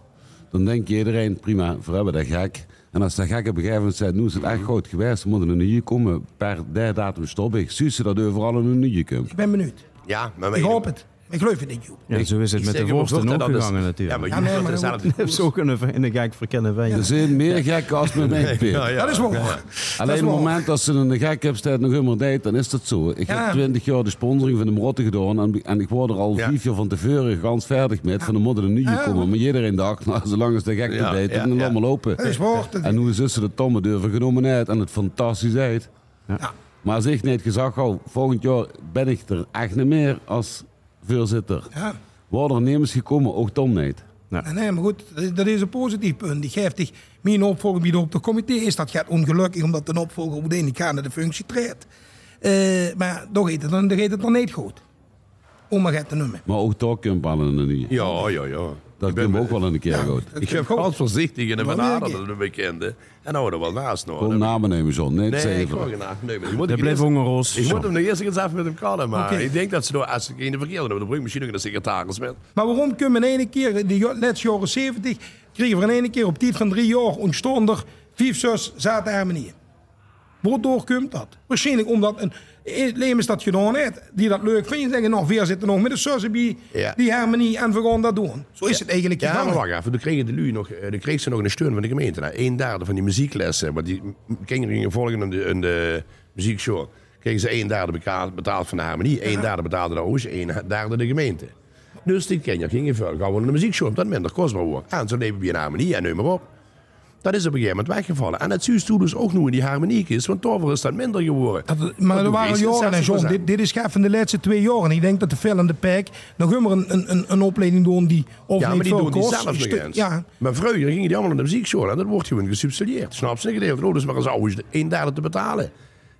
dan denkt iedereen, prima, we hebben dat gek. En als dat gek op een gegeven moment zegt, nu is het echt groot geweest, we moeten een nieuwe komen, per die datum stop ik. Zie ze dat overal een nieuwe komt. Ik ben benieuwd. Ja, maar Ik hoop het. Ik geloof het niet, Joep. Ja, zo is het Ik met de wordt ook Ja, natuurlijk. maar Ja, maar dezelfde Je hebt zo kunnen in de gek verkennen wij. Er zijn meer gekken als met mij, Peter. Ja, ja. Dat is waar. Alleen op is het moment dat ze een gek hebt staat nog helemaal deed, dan is dat zo. Ik Ja. heb 20 jaar de sponsoring van de Motte gedaan en, en ik word er al Ja. vijf jaar van tevoren gans verdig met. Van de moeten een nieuwe Ja. komen. Maar iedereen dacht, nou, zolang als de gek het deed, dan lopen. Dat is waar. Dat- En hoe is ze de tomme durven genomen uit en het fantastisch uit. Ja. Maar als ik niet gezegd hou, volgend jaar ben ik er echt niet meer als voorzitter. Ja. Worden er nemers gekomen, ook Tom niet. Nee, nee, maar goed, dat- is een positief punt. Die geeft zich mijn opvolger bij de op de comité is. Dat gaat ongelukkig omdat de opvolger op de ene kant de functie treedt. Eh, maar dan gaat het dan, dan gaat het nog niet goed. Om maar het te noemen. Maar ook daar al een nieuwe. Ja, ja, ja. Dat kunnen we ook wel een keer goed. dat Ik heb ganz voorzichtig in de een de bekende. En hou er wel naast nog. Gewoon namen nemen, John. Nee, Nee, ik geen naam. Moet Dat ik blijft hongerroos. Ik moet hem nog eerst eens even met hem kallen, maar ik denk dat ze door, als ik in de verkeerde hebben, dan breng ik misschien nog een secretaris met. Maar waarom kunnen we in één keer, in de laatste jaren 70, kregen we in één keer op tijd van drie jaar ontstond er vijf, zes zaten harmonieën. Waardoor komt dat? Waarschijnlijk omdat een Leem is dat gedaan heeft, die dat leuk vinden, zeggen nou, we zitten nog met de Ja. die harmonie en we gaan dat doen. Zo is het eigenlijk Ja, maar wacht even. Toen kregen de lui nog, eh, dan kreeg ze nog een steun van de gemeente. Nou, een derde van die muzieklessen, want die kinderen gingen volgen in de, in de muziekshow. Kregen ze een derde betaald van de harmonie, een derde betaalde de OOS, een derde de gemeente. Dus die kinderen gingen veel gaan we naar de muziekshow, omdat het minder kostbaar wordt. En zo nemen we een harmonie en noem maar op. Dat is op een gegeven moment weggevallen. En het zuist toen dus ook nu in die harmonie is, want daarvoor is dat minder geworden. Dat, maar er waren je, jaren en 60%. John, dit, dit is gaaf van de laatste twee jaar. En ik denk dat de film en de Pijk nog helemaal een, een, een, opleiding doen die of Ja, maar die doen die zelf nog eens. Ja, Maar vroeger gingen die allemaal naar de muziekschool en dat wordt gewoon gesubsidieerd. Snap ze? Gedeeld. Oh, dus maar eens ouders een derde te betalen.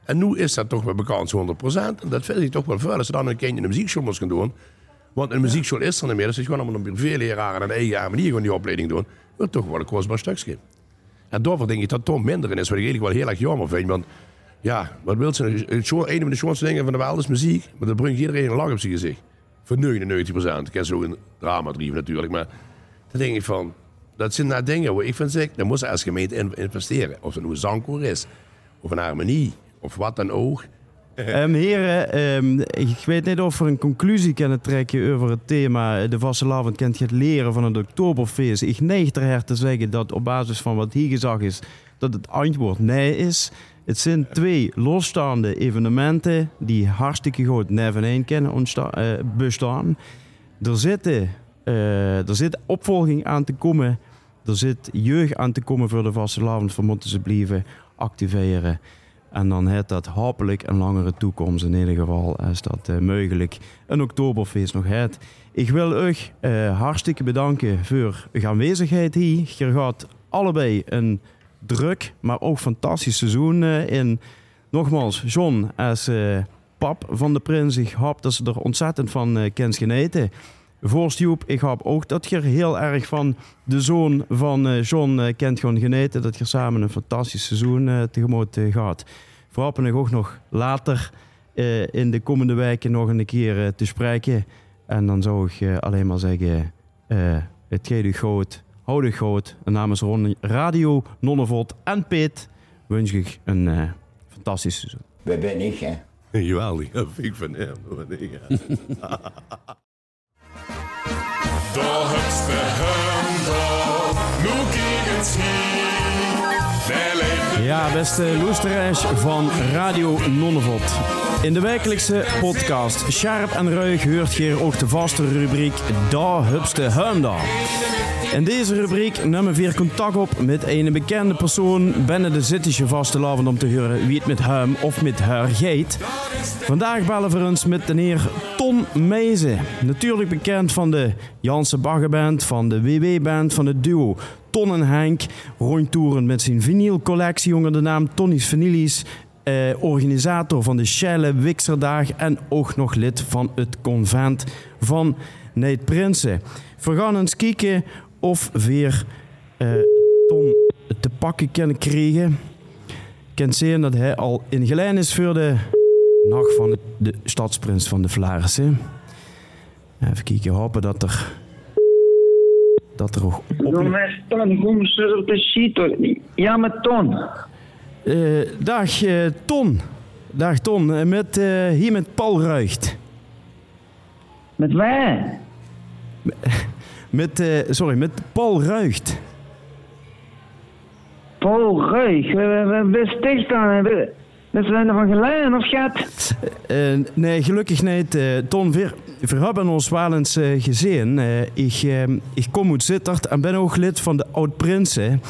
En nu is dat toch wel bekend 100%. En dat vind ik toch wel veel als ze dan een kindje in de muziekschool moest gaan doen. Want een muziekschool is er niet meer. Dus je gewoon allemaal een privéleraren en een eigen manier gewoon die opleiding doen. Dat toch wel een kostbaar stukje. En daarvoor denk ik dat Tom minder in is. Wat ik eigenlijk wel heel erg jammer vind. Want ja, wat wil ze? nou? Een van de schoonste dingen van de wereld is muziek. Maar dat brengt iedereen een lach op zijn gezicht. Voor 99%. Ik ken zo een drama drieven natuurlijk. Maar dan denk ik van, dat zijn nou dingen waar ik van zeg, dan moet ze als gemeente in- investeren. Of het nu een zangkoor is, of een harmonie, of wat dan ook. Ehm, heren, ehm, ik weet niet of er een conclusie kunnen trekken over het thema de vastelavond kent je het leren van het Oktoberfeest. Ik neig er te zeggen dat op basis van wat hier gezegd is, dat het antwoord nee is. Het zijn twee losstaande evenementen die hartstikke goed neveneen kunnen ontstaan, eh, bestaan. Er, zitten, eh, er zit opvolging aan te komen. Er zit jeugd aan te komen voor de vastelavond. Van moeten ze blijven activeren. En dan heeft dat hopelijk een langere toekomst. In ieder geval is dat eh, mogelijk een Oktoberfeest nog. Ik wil u eh, hartstikke bedanken voor uw aanwezigheid hier. Je gaat allebei een druk, maar ook fantastisch seizoen eh, in. Nogmaals, John als pap van de prins. Ik hoop dat ze er ontzettend van eh kent geneten. Voor ik hoop ook dat je er heel erg van de zoon van eh, John eh, kent gewoon geneten. Dat je samen een fantastisch seizoen eh, tegemoet gaat. Voorhopelijk ook nog later eh, in de komende weken nog een keer eh, te spreken. En dan zou ik eh, alleen maar zeggen, eh, het u goed, houd u goed. En namens Ron- Radio Nonnevot en Piet wens ik een eh, fantastisch seizoen. Waar ben ik, hè? Vind ik van hem. dat weet ik, ja. De hupste hemdal, nu gegens hier. Ja, beste luisteraars van Radio Nonnevot. In de wekelijkse podcast Sharp en Ruig hoort je ook de vaste rubriek Da Hupste Heimda. In deze rubriek nemen we contact op met een bekende persoon binnen de Zittische vastelavond om te horen wie het met hem of met haar gaat. Vandaag bellen we eens met de heer Ton Meijzen. Natuurlijk bekend van de Janse Baggerband, van de WW-band, van het duo Ton en Henk. Rondtoeren met zijn vinylcollectie onder de naam Tonny's Vinylies. Eh, organisator van de Schelle Wixerdag en ook nog lid van het convent van Neet Prinsen. We gaan eens kijken of we weer eh, Ton te pakken kunnen krijgen. Kan zien dat hij al in gelijn is voor de nacht van de stadsprins van de Vlaarsen. Even kijken, hopen dat er... Dat er ook op... Ton, kom op de sheet. Ja, met Ton. Eh, dag eh, Ton. Dag Ton, Eh, met, eh, hier met Paul Ruigt. Met wij? Met, eh, sorry, met Paul Ruigt. Paul Ruig. We sticht dan. We zijn er van geleiden of gaat? Nee, gelukkig niet. Ton, we, we hebben ons wel eens eh, gezien. Eh, ik, eh, ik kom uit Zittert en ben ook lid van de Oud-Prinsen.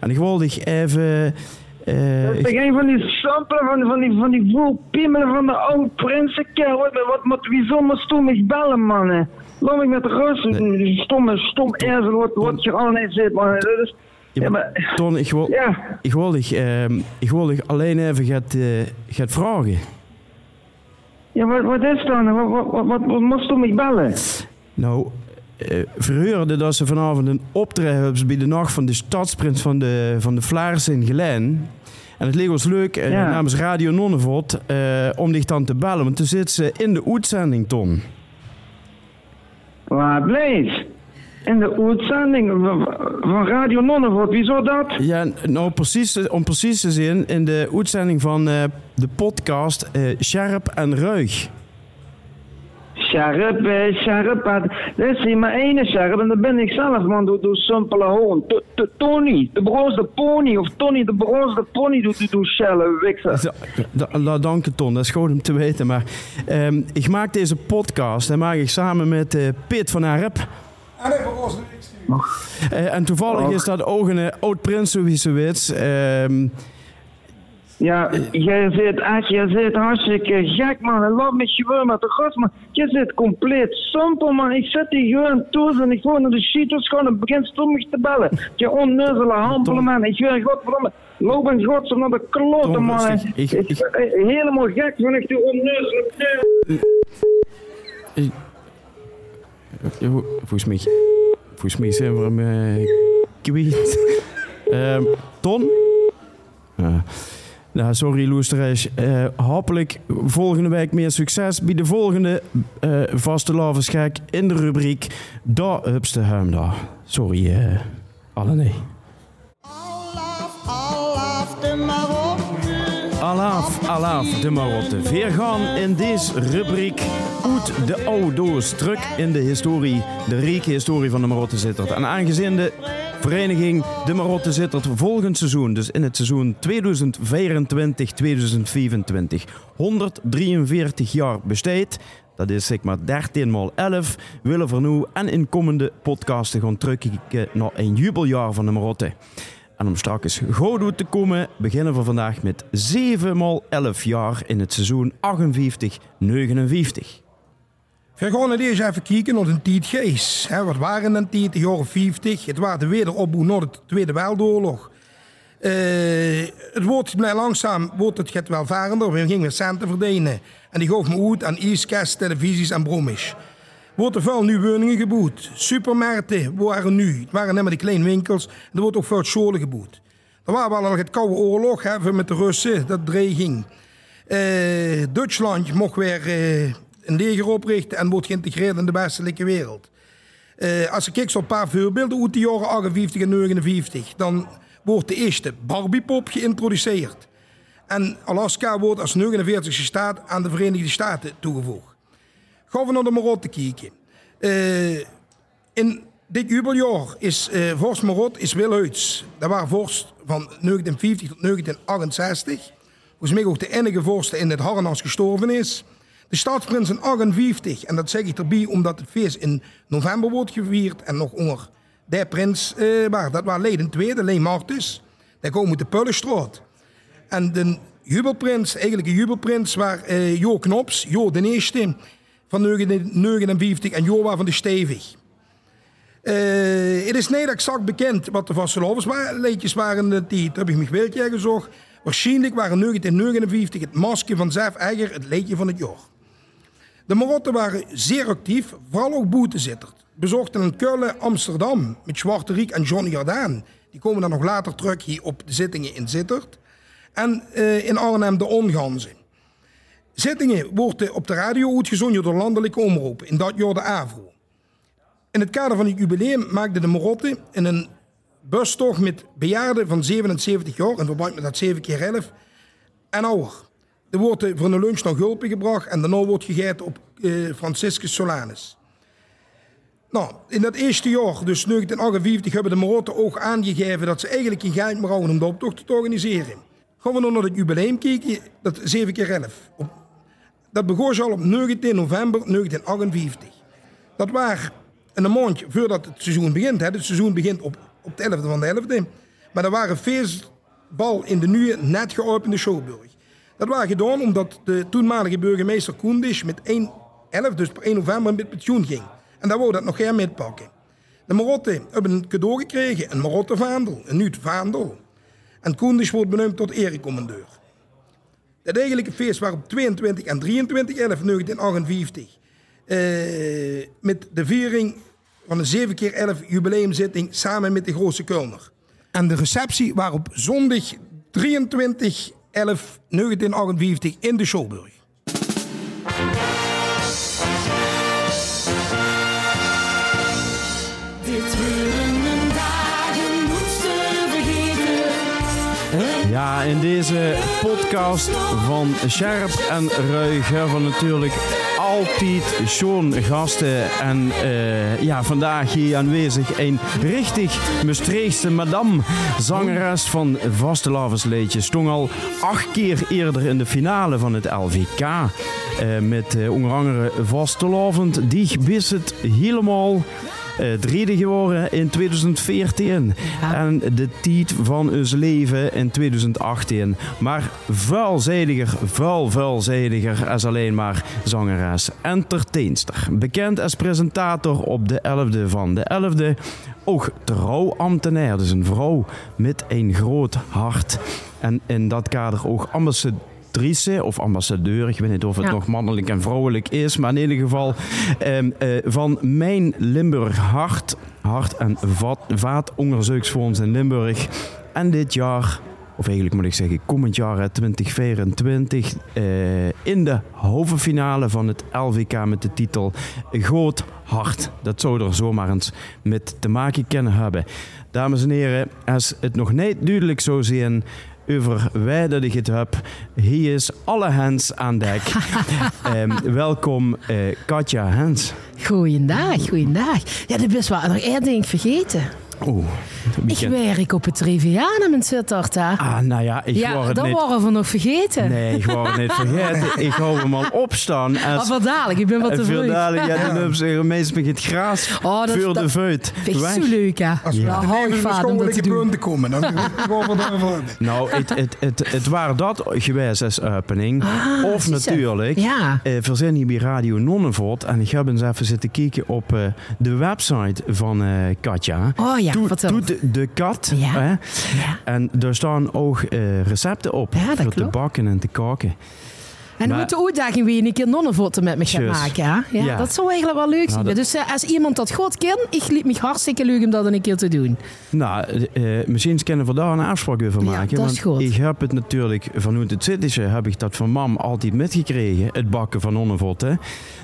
En ik wilde ik even... eh, Dat is een van die samplen van, van die, van die voelpiemelen van de oude prinsenkerel. Wat, wat, wieso moest toen me bellen, man? hè? Laat me met rust. Die stomme, stom ezel, wat, wat je al niet zit, man. Dat is, ja, maar, Ton, ik wil, Ja. ik wil, ik, ehm, ik wil ik alleen even gaat, eh, gaat vragen. Ja, wat, wat is dan? Wat, wat, wat, wat, wat moest me bellen? Nou, verheurde dat ze vanavond een optreden hebben bij de nacht van de stadsprins van de, van de Vlaars in Gelijn. En het leek ons leuk eh, Ja. namens Radio Nonnevot eh, om dich dan te bellen, want toen zit ze in de uitzending, Ton. Waar bleef? In de uitzending van- Radio Nonnevot, wieso dat? Ja, nou precies, te- om precies te zijn, in de uitzending van eh, de podcast eh, Sharp en Ruig. Sharp, eh, eh, dat is hier maar één Sharp en dat ben ik zelf, man, doe, doe simpele to- Tony, de broze pony, of Tony, de broze pony, doe, doe, doe da, da- dank je, Ton. Dat is goed om te weten. Maar ehm, ik maak deze podcast en maak ik samen met eh Pit van Arep. Eh, en toevallig is dat ook een eh, oud-prins, zoals je weet. Ehm, Ja, jij zit echt, jij zit hartstikke gek, man. En laat me gewoon met de gast, man. Je zit compleet simpel, man. Ik zit hier gewoon toe en ik gewoon naar de Cheetos gaan en begin stommig te bellen. Je onneuzele hampelen, man. Ik wil godverdomme, loop en godsam naar de kloten, Tom, man. Ik- Ik- eh, Helemaal gek, van ik die onneuzele... Ja, vol- volgens mij, volgens mij zijn we hem eh, kwijt. Ehm, Ton? Nou, sorry, luisteraars. Eh hopelijk volgende week meer succes bij de volgende eh vaste lavenschijk in de rubriek Da Hupste Huimda. Sorry, eh alle nee. Alaaf, alaaf, de Marotte. Weer gaan in deze rubriek uit de oude terug in de historie, de rijke historie van de Marotte Zittert. En aangezien de vereniging de Marotte Zittert volgend seizoen, dus in het seizoen 2024-2025, 143 jaar besteedt, dat is zeg maar 13 maal 11, willen we nu en in komende podcasten gaan terugkijken naar een jubeljaar van de Marotte. En om straks goed te komen, beginnen we vandaag met 7 maal 11 jaar in het seizoen 58-59. We gaan eerst even kijken naar de tijd geest. Hè, wat waren dan tijd, de jaren 50? Het was de wederopbouw na de Tweede Wereldoorlog. Eh, het wordt blij langzaam wordt het gaat wel varender. We gingen centen verdienen. En die gaf me uit aan ijskast, televisies en brommisch. Wordt nu woningen gebouwd. Supermarkten waren nu. Het waren maar die kleine winkels. Er wordt ook veel scholen gebouwd. Er was wel nog het koude oorlog met de Russen, dat dreiging. Eh, Duitsland mocht weer eh, een leger oprichten en wordt geïntegreerd in de westelijke wereld. Eh, als ik kijk op een paar voorbeelden uit de jaren 58 en 59, dan wordt de eerste Barbiepop geïntroduceerd. En Alaska wordt als 49e staat aan de Verenigde Staten toegevoegd. Gaan we naar de Marotte kijken. Eh, in dit jubeljaar is eh vorst Marot is. Dat waren vorst van 1950 tot 1968. Volgens mij ook de enige vorst in het harnas gestorven is. De staatsprins in 58, en dat zeg ik erbij omdat het feest in november wordt gevierd en nog onder de prins waar. Dat waren Leiden tweede, Leen Martus. Daar komen de Pullenstraat. En de jubelprins, eigenlijk een jubelprins, waar eh, Jo Knops, Jo de eerste van 1959 en Jo van de Stevig. Eh, het is niet exact bekend wat de vastelovensleedjes waren tijd. Dat heb ik me wel gezocht. Waarschijnlijk waren 1959 het masker van Zef Eiger het leedje van het jaar. De Marotten waren zeer actief, vooral ook boetezitters. Bezochten in Keulen, Amsterdam met Zwarte Riek en Johnny Jordaan. Die komen dan nog later terug hier op de zittingen in Zittert. En eh, in Arnhem de Onganzen. Zittingen worden op de radio uitgezonden door landelijke omroepen. In dat jaar de AVRO. In het kader van het jubileum maakte de Marotte in een bustocht met bejaarden van 77 jaar, in verband met dat 7 keer 11 en ouder. Er wordt eh, voor een lunch nog hulpen gebracht en daarna wordt gegeten op eh, Franciscus Solanus. Nou, in dat eerste jaar, dus 1958, hebben de Marotten ook aangegeven dat ze eigenlijk geen geld meer om de optocht te organiseren. Gaan we nog naar het jubileum kijken, dat 7 keer 11. Op, dat begon al op 19 november 1958. Dat was een maandje voordat het seizoen begint. Hè. Het seizoen begint op, op de 11e van de 11e. Maar er waren feestbal in de nieuwe, net geopende Showburg. Dat was gedaan omdat de toenmalige burgemeester Koendisch met 1 11, dus per 1 november met pensioen ging. En daar wou dat nog geen metpakken. De Marotten hebben een cadeau gekregen, een Marottenvaandel, een nieuw vaandel. En Koendisch wordt benoemd tot erecommandeur. Het eigenlijke feest was op 22 en 23 11 1958. Eh, met de viering van een 7 keer 11 jubileumzitting samen met de grootste Kulner. En de receptie was op zondag 23 11 1958 in de Showburg. Ja, in deze podcast van Scherp en Ruig hebben we natuurlijk altijd schoon gasten. En eh, ja, vandaag hier aanwezig een richtig Maastrichtse madame, zangeres van Vastelavensleedje. Stond al acht keer eerder in de finale van het LVK. eh, met eh, onder andere. Die wist het helemaal eh derde geworden in 2014. En de tijd van ons leven in 2018. Maar vuilzijdiger, vuil vuilzijdiger als alleen maar zangeres. Entertainster. Bekend als presentator op de 11e van de 11e. Ook trouwambtenaar, dus een vrouw met een groot hart. En in dat kader ook ambassadrice of ambassadeur. Ik weet niet of het Ja. nog mannelijk en vrouwelijk is. Maar in ieder geval ehm, eh, van Mijn Limburg Hart. Hart- en vaat, Vaatonderzoeksfonds in Limburg. En dit jaar, of eigenlijk moet ik zeggen komend jaar hè, 2024, eh, in de halve finale van het LVK met de titel Groot Hart. Dat zou er zomaar eens met te maken kunnen hebben. Dames en heren, als het nog niet duidelijk zou zijn over wij dat ik het heb, hier is alle hands aan dek. Ehm, welkom eh, Katja Hens. Goeiedag, goeiedag. Ja, dat is wel nog één ding vergeten. Oeh, wie Ik werk op het Rivianum in Sittard, hè. Ah, nou ja, ik ja, het dat niet... waren we nog vergeten. Nee, ik wou het niet vergeten. Ik hou hem al opstaan. Ah, Als... wat dadelijk, ik ben wat te En veel vroeg. dadelijk, ja, dan hebben ze meestal met het gras Oh, dat- voor de dat- vuit. Vind ik weg. zo leuk, hè. Als we Ja. hou ik van om dat te doen. komen, dan. Nou, het, het, het, het waren dat geweest als opening. Ah, of natuurlijk, Ja. eh, we zijn hier bij Radio Nonnenvoort. En ik heb eens even zitten kijken op eh, de website van eh, Katja. Oh ja, Toet- vertel. Toet de kat. Ja. Hè? Ja. En daar staan ook eh, recepten op Ja, dat voor te bakken en te koken. En dan Maar- moet de uitdaging weer een keer nonnenvotten met me gaan maken. Ja? Ja, Ja. Dat zou eigenlijk wel leuk zijn. Nou, dat- Dus eh, als iemand dat goed kent, ik liep me hartstikke leuk om dat een keer te doen. Nou, eh, misschien kunnen we daar een afspraak over Ja, maken. dat is goed. ik heb het natuurlijk vanuit het Zittische heb ik dat van mam altijd metgekregen. Het bakken van onnenvot. Hè.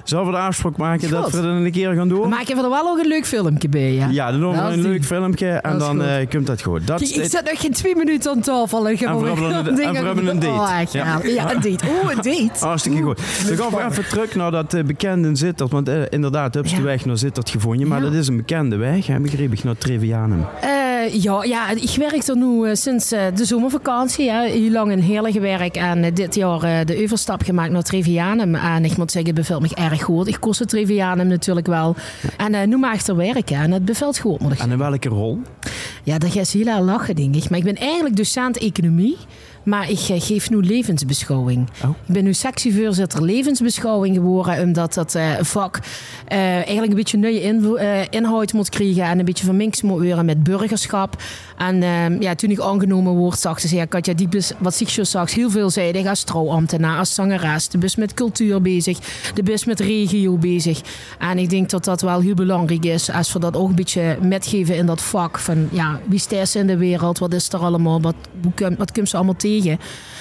Zullen we de afspraak maken dat we dat een keer gaan doen? Maken we er wel ook een leuk filmpje bij. Ja, Ja, dan doen we een leuk filmpje en dan eh, komt dat goed. Dat Kijk, ik zit nog geen twee minuten aan tafel en En we hebben een- date. Oh, ja. Ja. ja, een date. Oh, een date. Hartstikke goed. Dan gaan we even terug naar dat eh, bekende Zittert. Want eh, inderdaad, heb je de weg naar Zittert gevonden. Maar dat is een bekende weg, hè, begreep ik, naar Trevianum. Eh, ja, ja, ik werk er nu sinds de zomervakantie. Hè. Heel lang een heerlijke werk. En dit jaar de overstap gemaakt naar Trevianum. En ik moet zeggen, het bevalt me erg goed. Ik kost het Trevianum natuurlijk wel. En nu mag ik er werken. En het bevalt goed, En in welke rol? Ja, dat gaat heel erg lachen, denk ik. Maar ik ben eigenlijk docent economie. Maar ik eh, geef nu levensbeschouwing. Oh. Ik ben nu sectievoorzitter levensbeschouwing geworden. Omdat dat eh, vak eh, eigenlijk een beetje nieuwe inhoud moet krijgen. En een beetje verminkt moet worden met burgerschap. En eh, ja, toen ik aangenomen word, zag ze, ja, Katja Diepes, wat zie je zag, heel veelzijdig als trouwambtenaar, als zangeres. De bus met cultuur bezig, de bus met regio bezig. En ik denk dat dat wel heel belangrijk is als we dat ook een beetje metgeven in dat vak. Van ja, wie ze in de wereld, wat is er allemaal, wat, hoe wat komt ze allemaal tegen.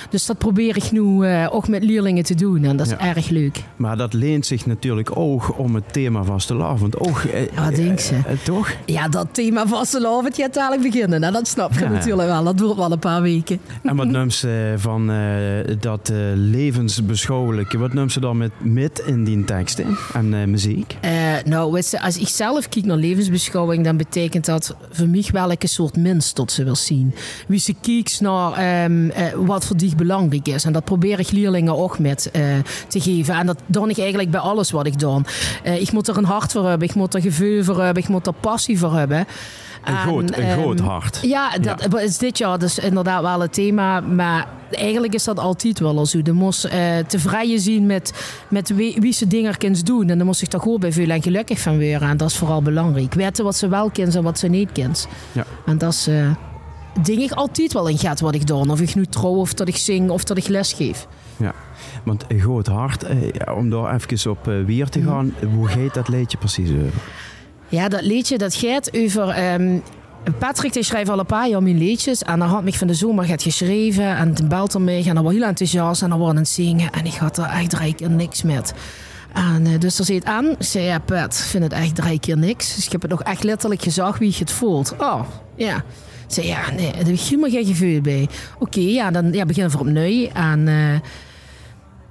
Dus dat probeer ik nu eh, ook met leerlingen te doen en dat is Ja. erg leuk. Maar dat leent zich natuurlijk ook om het thema vastelavond. Ook, eh, Ja, denk ze. eh, eh, toch? Ja, dat thema vastelavond gaat dadelijk beginnen. Nou, dat snap je Ja. natuurlijk wel. Dat duurt wel een paar weken. En wat noemt ze van dat levensbeschouwelijke, wat noemt ze dan met, met in die tekst hè? en muziek? Nou, als ik zelf kijk naar levensbeschouwing, dan betekent dat voor mij welke soort mens tot ze wil zien. Wie ze kijkt naar ehm, eh, wat voor die belangrijk is. En dat probeer ik leerlingen ook met eh, te geven. En dat doe ik eigenlijk bij alles wat ik doe. Eh, ik moet er een hart voor hebben, ik moet er gevoel voor hebben, ik moet er passie voor hebben. Een En, groot, een ehm, groot hart. Ja, dat is dit jaar dus inderdaad wel het thema. Maar eigenlijk is dat altijd wel al zo. Je moest eh tevreden zien met, met wie, wie ze dingen kunnen doen. En dan moest ik daar gewoon bij veel en gelukkig van worden. En dat is vooral belangrijk. Weten wat ze wel kent en wat ze niet kent. Ja. En dat is eh ding ik altijd wel in gaat wat ik doe. Of ik nu trouw, of dat ik zing, of dat ik les geef. Ja. Want groot hart, eh, om daar even op eh, weer te gaan, hoe gaat dat liedje precies over? Ja, dat liedje dat gaat over. ehm, Patrick die schrijft al een paar jaar mijn liedjes. En dan had ik van de zomer het geschreven. En belt hij mij. En dan was heel enthousiast. En dan aan het zingen. En ik had er echt drie keer niks met. En eh, dus er zit aan. Ik zei, ja Pat, ik vind het echt drie keer niks. Dus ik heb het nog echt letterlijk gezegd wie je het voelt. Oh, ja. Zei, ja, nee, daar ik helemaal geen gevoel bij. Oké, ja, dan ja, beginnen we opnieuw. En... eh,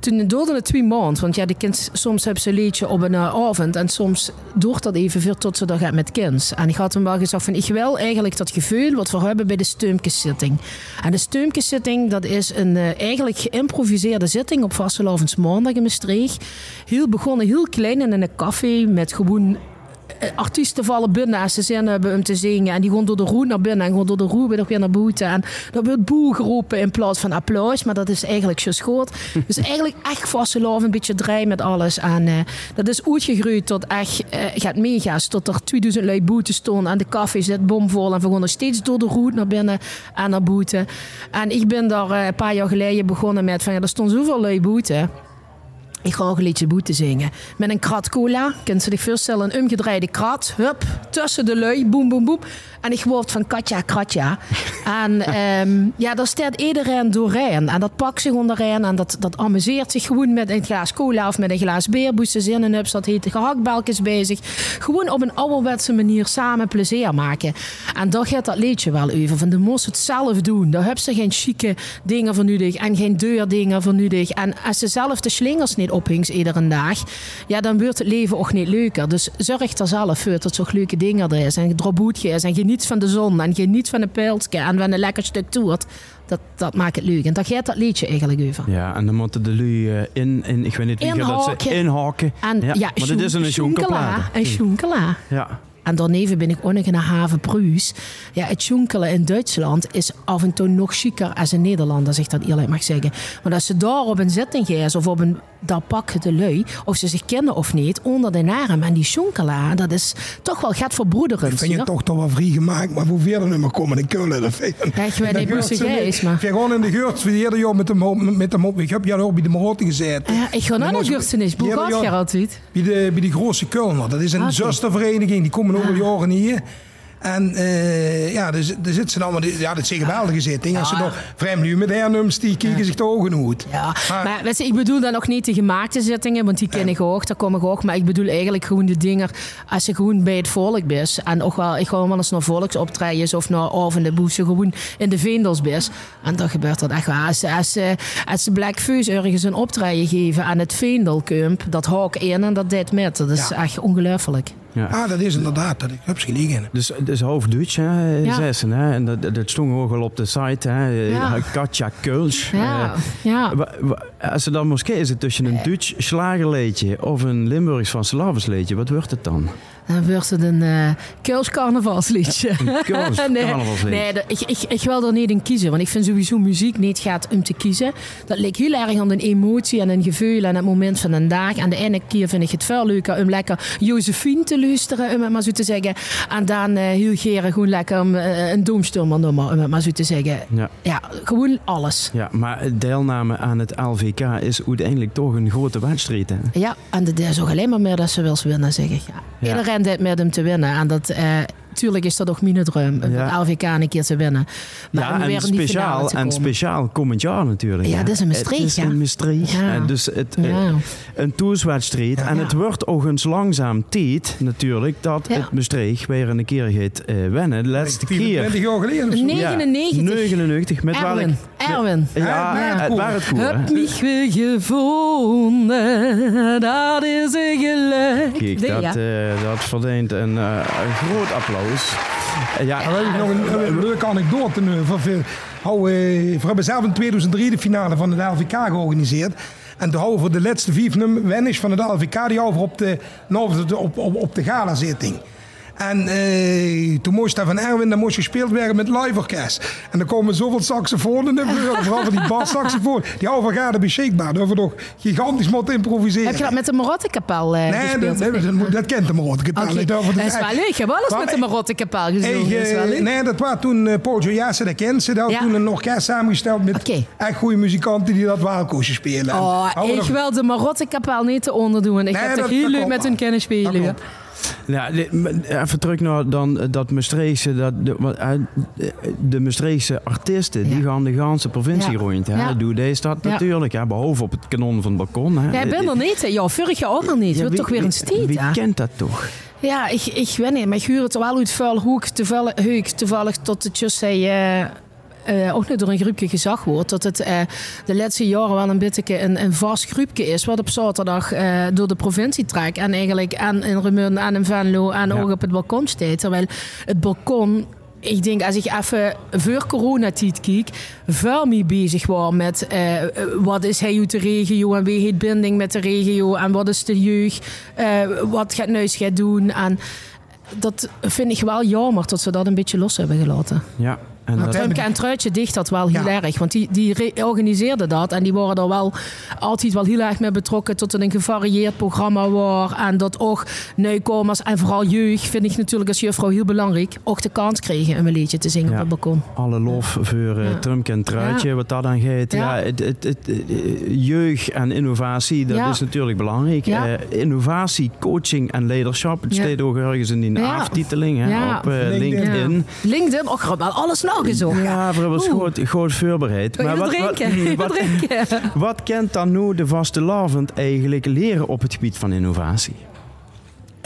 toen duurde het twee maanden. Want ja, de kind, soms hebben ze een liedje op een eh, avond. En soms duurt dat even veel tot ze dat gaat met kind. En ik had hem wel gezegd van... Ik wil eigenlijk dat gevoel wat we hebben bij de steumkeszitting. En de steumkeszitting, dat is een eh, eigenlijk geïmproviseerde zitting... op vastelavonds maandag in Maastricht. Heel begonnen, heel klein in een café... met gewoon artiesten vallen binnen als ze zin hebben om te zingen. En die gaan door de roe naar binnen en gaan door de roe weer weer naar buiten. En dan wordt boe geroepen in plaats van applaus. Maar dat is eigenlijk zo schoot. Dus eigenlijk echt vastelavond, een beetje draai met alles. En eh, dat is uitgegroeid tot echt, eh, gaat meegaas. Tot er 2000 lui boete stonden. En de café zit bomvol. En we gaan nog steeds door de route naar binnen en naar buiten. En ik ben daar eh, een paar jaar geleden begonnen met van ja, er stond zoveel lui boete. Ik ga ook een liedje boete zingen. Met een krat cola. Kunt ze zich voorstellen? Een omgedraaide krat. Hup, tussen de lui. Boem, boem, boem. En ik word van Katja, Kratja. en ehm, ja, daar staat iedereen doorheen. En dat pakt zich onderheen. En dat, dat amuseert zich gewoon met een glas cola of met een glas beer. Boesten zin en ups. Dat heet gehaktbalkjes bezig. Gewoon op een ouderwetse manier samen plezier maken. En daar gaat dat liedje wel over. Van de moest het zelf doen. Daar hebben ze geen chique dingen voor nodig. En geen deurdingen voor nodig. En als ze zelf de slingers niet ophingt iedere dag. Ja, dan wordt het leven ook niet leuker. Dus zorg er zelf voor dat zo'n leuke dingen er is. En droboetje is. En geniet van de zon. En geniet van een pijltje. En van een lekker stuk toert. Dat, dat maakt het leuk. En daar gaat dat liedje eigenlijk over. Ja, en dan moeten de lui eh, in, in, ik weet niet wie gaat dat zeggen, inhaken. En ja, maar dit is een schoenkela. schoenkelplaat. Een schoenkela. Ja. En daarneven ben ik ook nog in de haven Pruis. Ja, het jonkelen in Duitsland is af en toe nog chiquer als in Nederland, als ik dat eerlijk mag zeggen. Maar als ze daar op een zitting gaan of op een, daar pakken de lui, of ze zich kennen of niet, onder de arm. En die jonkelen, dat is toch wel gaat verbroederend. Vind je ja? toch toch wel vrij gemaakt, maar hoe verder nu maar komen in Keulen. Dat vind Ja, ik weet niet geest, maar... Ik gewoon in de geurt, wie ieder jaar met hem op, met hem op. Ik heb jou ook bij de Marotte gezeten. Ja, ik ga naar de Gurstenis. Hoe gaat je altijd? Bij de, bij die grote Kölner. Dat is een Oké. zustervereniging, die komen over jaren hier. En eh, ja, zit- daar zitten ze allemaal, ja, dat zijn geweldige zittingen. Als ze nog vreemd met hernummers, die kijken zich de ogen uit. Ja, maar weet je, ik bedoel dan ook niet de gemaakte zittingen, want die ken ik ook, daar kom ik ook. Maar ik bedoel eigenlijk gewoon de dingen, als je gewoon bij het volk bent. En ook wel, ik ga wel eens naar volksoptredens of naar avonde, hoe ze gewoon in de veendels bent. En dan gebeurt dat echt wel. Als, als, eh, als de Black Fuse ergens een optreden geven aan het Veendelkump, dat ik in en dat deed met. Dat is echt ongelooflijk. Ja. Ah, dat is inderdaad, dat ik heb ze gelegen. Dus, dus half Duits, hè, Ja. hè? En dat, dat stond ook al op de site, hè? Ja. Katja Kölsch. Ja, Eh, ja. wa- als ze dan moest kiezen tussen een Duits slagerleedje of een Limburgs van Slavensleedje, wat wordt het dan? Dan wordt het een uh, Keuls carnavalsliedje. Een nee, carnavalsliedje. nee ik, ik, ik wil er niet in kiezen. Want ik vind sowieso muziek niet gaat om te kiezen. Dat lijkt heel erg aan een emotie en een gevoel en het moment van een dag. En de ene keer vind ik het veel leuker om lekker Josephine te luisteren, om het maar zo te zeggen. En dan eh, heel geren gewoon lekker om, eh, een doomstormernummer, om het maar zo te zeggen. Ja. Ja, gewoon alles. Ja, maar deelname aan het LVK is uiteindelijk toch een grote wedstrijd, hè? Ja, en dat is ook alleen maar meer dat ze wil winnen, zeg ik. Ja. Ja. Iedereen deed met hem te winnen. En dat, eh, tuurlijk is dat ook mijn droom, om Ja. het LVK een keer te winnen. Maar om ja, weer en in die finale speciaal, en speciaal komend jaar natuurlijk. Ja, hè. dat is een Maastricht, Het is ja. een hè. Dus het, eh, Ja. een toerswedstrijd. En het wordt ook eens langzaam tijd natuurlijk dat Ja. het Maastricht weer een keer gaat eh, winnen. De laatste keer. 24 jaar geleden of zo. 99. 99 met welk... Erwin, Erwin. Ja, het waar het goed. Heb mich weer gevonden, dat is een geluk. Kijk, dat, ja. eh, dat verdient een, een groot applaus. Eh, ja, Dan nog een, een leuke anekdote eh, we hebben zelf in 2003 de finale van het LVK georganiseerd. En toen houden voor de laatste vijf nummer van het LVK die over de, nou, op, de- op, op, de. En eh, toen moest daar van Erwin, dan moest gespeeld werden met live orkest. En dan komen zoveel saxofonen voren, vooral van die bassaxofoon. Die overgaande beschikbaar, dat we nog gigantisch moeten improviseren. Heb je dat met de Marottenkapel eh Nee, gespeeld? dat, dat, kent de Ik dacht, dat is wel leuk. Ik heb wel eens Maar met de Marottenkapel gezongen. Eh, nee, dat was toen uh, Pojo Jassen, dat kent ze. Dat Ja. toen een orkest samengesteld met echt goede muzikanten die dat waalkoosje spelen. En Oh, ik wil de Marottenkapel niet te onderdoen. Ik Nee, heb toch heel leuk met hun kunnen spelen. Ja. even terug naar dan eh, dat Maastrichtse. Dat, de, eh, de- Maastrichtse artiesten die gaan de ganse provincie Ja. rond. Hè. Ja. Doe deze dat natuurlijk. Hè. Behalve op het kanon van het balkon. Hè. Jij bent er niet, hè? Ja, vorig jaar ook nog niet. Wordt wie- toch weer een steed, Wie kent dat toch? Ja, ik, ik weet niet, maar ik huur het wel uit vuil hoe ik toevallig, hoe ik toevallig tot het just zei, eh, eh, ook niet door een groepje gezag wordt. Dat het eh, de laatste jaren wel een beetje een, een vast groepje is. Wat op zaterdag eh, door de provincie trekt. En eigenlijk aan in Remun, aan in Venlo en Ja. ook op het balkon staat. Terwijl het balkon ik denk als ik even voor coronatijd kijk, veel mee bezig was met wat is hij uit de regio en wie heeft binding met de regio en wat is de jeugd, eh, wat gaat Nuis gaat doen. En dat vind ik wel jammer dat ze dat een beetje los hebben gelaten. Ja. En Maar dat, Trumke en Truitje dicht dat wel heel Ja. erg. Want die, die organiseerden dat. En die waren er wel altijd wel heel erg mee betrokken. Tot het een gevarieerd programma was. En dat ook nieuwkomers en vooral jeugd, vind ik natuurlijk als juffrouw heel belangrijk. Ook de kans kregen om een liedje te zingen Ja. op het balkon. alle lof voor Ja. Trump en Truitje, Ja. wat dat dan gaat. Ja. Ja. het, het, het, eh, jeugd en innovatie, dat Ja. is natuurlijk belangrijk. Ja. Eh, innovatie, coaching en leiderschap. Het Ja. staat ook ergens in die Ja. aftiteling hè, Ja. op LinkedIn. LinkedIn. Ja. LinkedIn, ook wel alles Ja, voor was goed, goed voorbereid. Je wat drinken? Wat wat kent dan nu de vaste lavend eigenlijk leren op het gebied van innovatie?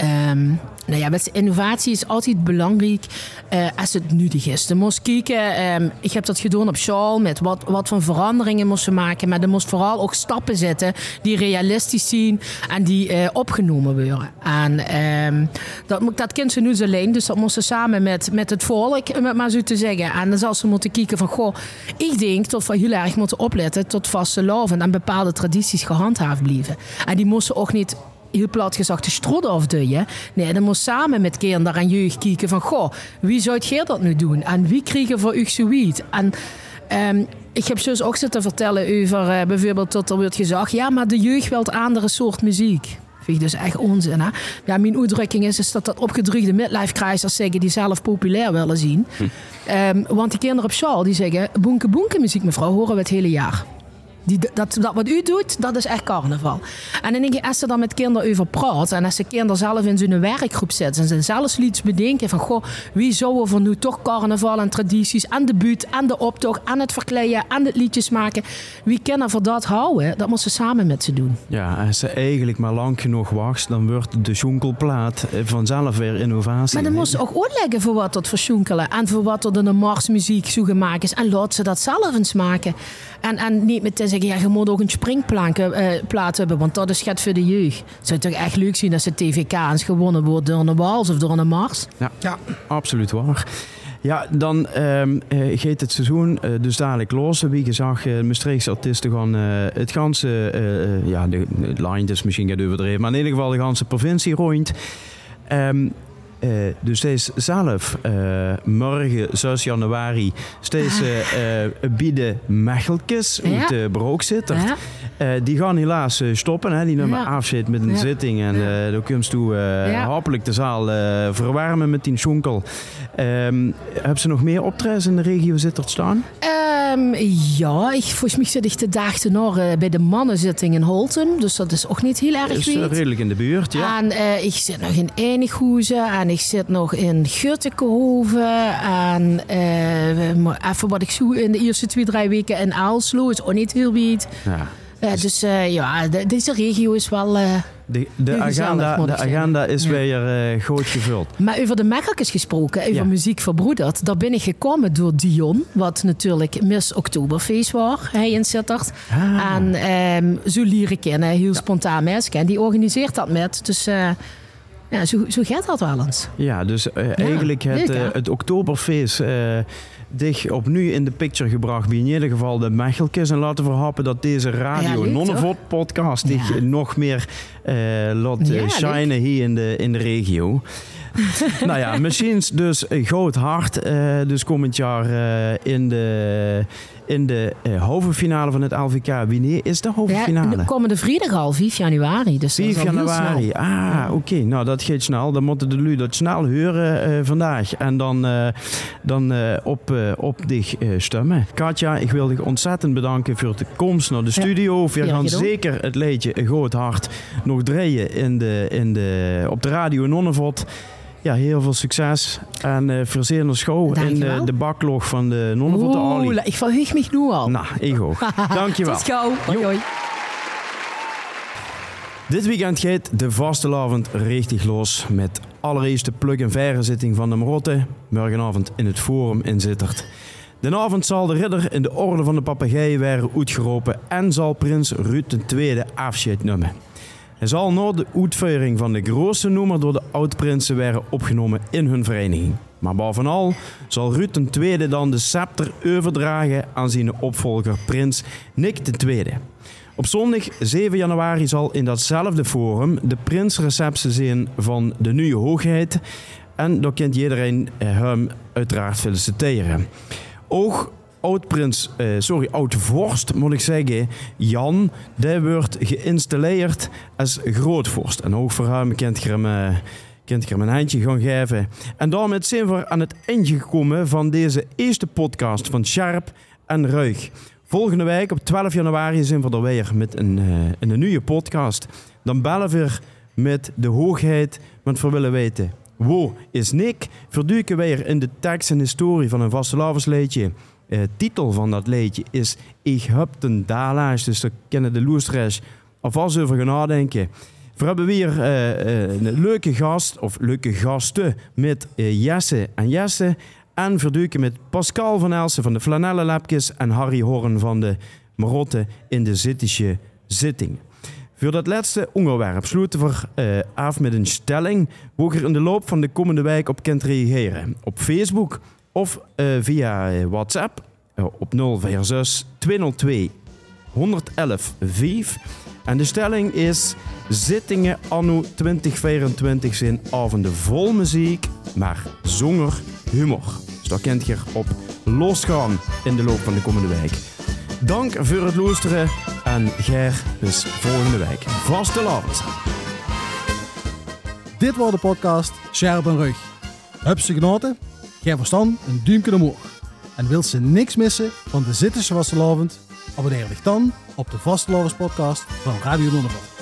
Ehm, nou ja, met innovatie is altijd belangrijk eh, als het nuttig is. Je moest kijken, ehm, ik heb dat gedaan op school, met wat, wat voor veranderingen moesten maken. Maar er moest vooral ook stappen zetten die realistisch zijn en die eh, opgenomen worden. En ehm, dat, dat kind ze nu alleen, dus dat moesten samen met, met het volk, om het maar zo te zeggen. En dan zal ze moeten kijken van, goh, ik denk dat we heel erg moeten opletten tot vaste loven en bepaalde tradities gehandhaafd blijven. En die moesten ook niet heel plat gezegd de strot afduwen. Nee, dan moet samen met kinderen en jeugd kijken van, goh, wie zou jij dat nu doen? En wie krijgen voor u zoiets? En ehm, ik heb dus ook zitten vertellen over eh, bijvoorbeeld dat er wordt gezegd, ja, maar de jeugd wil een andere soort muziek. Vind ik dus echt onzin. Hè? Ja, mijn uitdrukking is, is dat dat opgedruide midlife crisers zeggen die zelf populair willen zien. Ehm, want die kinderen op school die zeggen, boenke boenke muziek mevrouw horen we het hele jaar. Die, dat, dat wat u doet, dat is echt carnaval. En dan denk je, als ze dan met kinderen over praat... en als ze kinderen zelf in zo'n werkgroep zitten... en ze zelfs iets bedenken van... goh, wie zou er voor nu toch carnaval en tradities... en de buurt, en de optocht, en het verkleden... en het liedjes maken... wie kan er voor dat houden? Dat moet ze samen met ze doen. Ja, als ze eigenlijk maar lang genoeg wacht, dan wordt de jonkelplaat eh, vanzelf weer innovatie. Maar dan moest ze ook uitleggen voor wat dat verschoenkelen... en voor wat er de marsmuziek zo gemaakt is... en laat ze dat zelf eens maken. En, en niet meteen zeggen, ja, je moet ook een springplaat eh, plaat hebben, want dat is gaat voor de jeugd. Het zou toch echt leuk zien als de TVK eens gewonnen wordt door een Wals of door een Mars? Ja, Ja. absoluut waar. Ja, dan ehm eh, gaat het seizoen eh, dus dadelijk los. Wie gezag, uh, Maastrichtse artiesten gaan eh, het ganse, eh, eh, ja, de, de line is misschien gaat overdreven, maar in ieder geval de ganse provincie rond. Ehm, eh, dus deze zelf, eh, morgen 6 januari, steeds eh, bieden Mechelkes Ja. uit de Broek zitten. Ja. Die gaan helaas stoppen. Hè? Die nemen Ja. afscheid met een zitting. En eh dan kun je toe hopelijk de zaal verwarmen met die schonkel. Ehm hebben ze nog meer optredens in de regio Zittert staan? Ehm, ja, ik, volgens mij zit ik de dag tenor eh, bij de mannenzitting in Holten. Dus dat is ook niet heel erg Is redelijk in de buurt, ja. En ik zit nog in Enighoezen en ik zit nog in Guttekenhoven. En eh, even wat ik zoek in de eerste twee, drie weken in Aalslo is ook niet heel wiet. ja. Eh, dus eh, ja, de- deze regio is wel... De, de, gezellig, agenda, de agenda is Ja. weer goed gevuld. Maar over de Mekkelkes gesproken, over Ja. muziek verbroederd. Daar ben ik gekomen door Dion, wat natuurlijk Miss Oktoberfeest was, hij in Sittard. Ah. En ehm, zo leren kennen, heel spontaan mensen kennen. Die organiseert dat met. Dus ja, zo, zo gaat dat wel eens. Ja, dus eh, eigenlijk het, leuk, eh, het Oktoberfeest eh dich opnieuw in de picture gebracht. Bij in ieder geval de Mechelkes. En laten we hopen dat deze Ja, Radio Nonnevot podcast dich Ja. nog meer laat Ja, shinen hier in de, in de regio. nou ja, misschien dus hart. eh, dus komend jaar in de, in de eh, halve finale van het LVK. Wanneer is de halve Ja, de komende vrijdag al, 5 januari. Dus dat is 5 al heel januari. Ah, oké. Nou, dat gaat snel. Dan moeten de lui dat snel horen eh, vandaag. En dan, eh, dan op, op dich stemmen. Katja, ik wil dich ontzettend bedanken voor de komst naar de studio. We Ja, gaan gedaan. zeker het liedje Een Groot Hart nog draaien in de, in de, op de radio Nonnevot. Ja, heel veel succes. En verzeer naar schouw in de, de baklog van de Nonnevot Oeh, Ali. ik verheug me nu al. Nou, ik ook. Dankjewel. Tot gauw. Hoi, hoi. Dit weekend gaat de vastelavond richtig los met allereerst de plug- en verrezitting van de Marotte, morgenavond in het Forum in Zittert. De avond zal de ridder in de orde van de papegaai werden uitgeroepen en zal prins Ruud II afscheid nemen. Hij zal na de uitvoering van de grootste noemer door de oud-prinsen werden opgenomen in hun vereniging. Maar bovenal zal Ruud II dan de scepter overdragen aan zijn opvolger prins Nick II. Op zondag 7 januari zal in datzelfde forum de prinsreceptie zijn van de nieuwe hoogheid. En daar kent iedereen hem uiteraard feliciteren. Ook oud-prins, eh, sorry, oud-vorst moet ik zeggen, Jan, die wordt geïnstalleerd als grootvorst. En ook voor hem hem... eh, kunt je hem een handje gaan geven. En daarmee zijn we aan het einde gekomen van deze eerste podcast van Sharp en Ruig. Volgende week op 12 januari zijn we er weer met een, eh, een nieuwe podcast. Dan bellen we met de hoogheid, want we willen weten... Wo is Nick? Verduiken weer in de tekst en historie van een vastelavondsleedje. Eh titel van dat liedje is Ik heb ten dalaars. Dus daar kennen de loesters alvast over gaan nadenken. We hebben weer eh, eh, een leuke gast, of leuke gasten, met Jesse en Jesse. En verduiken met Pascal van Elsen van de Flanellenlapjes en Harry Horn van de Marotte in de Zittische Zitting. Voor dat laatste onderwerp sluiten we af met een stelling waar je in de loop van de komende week op kunt reageren. Op Facebook of eh, via eh, WhatsApp eh, op 046 202 111 5. En de stelling is: zittingen anno 2024 zijn avonden vol muziek, maar zonder humor. Dus daar kent je op losgaan in de loop van de komende week. Dank voor het luisteren en Ger dus volgende week. Vaste laat. Dit was de podcast Scherp en Rug. Genoten? Geef verstand een duimpje omhoog. En wilt ze niks missen van de Zittische Vastelavond? Abonneer dich dan op de Vastelavond podcast van Radio Nonnenvoort.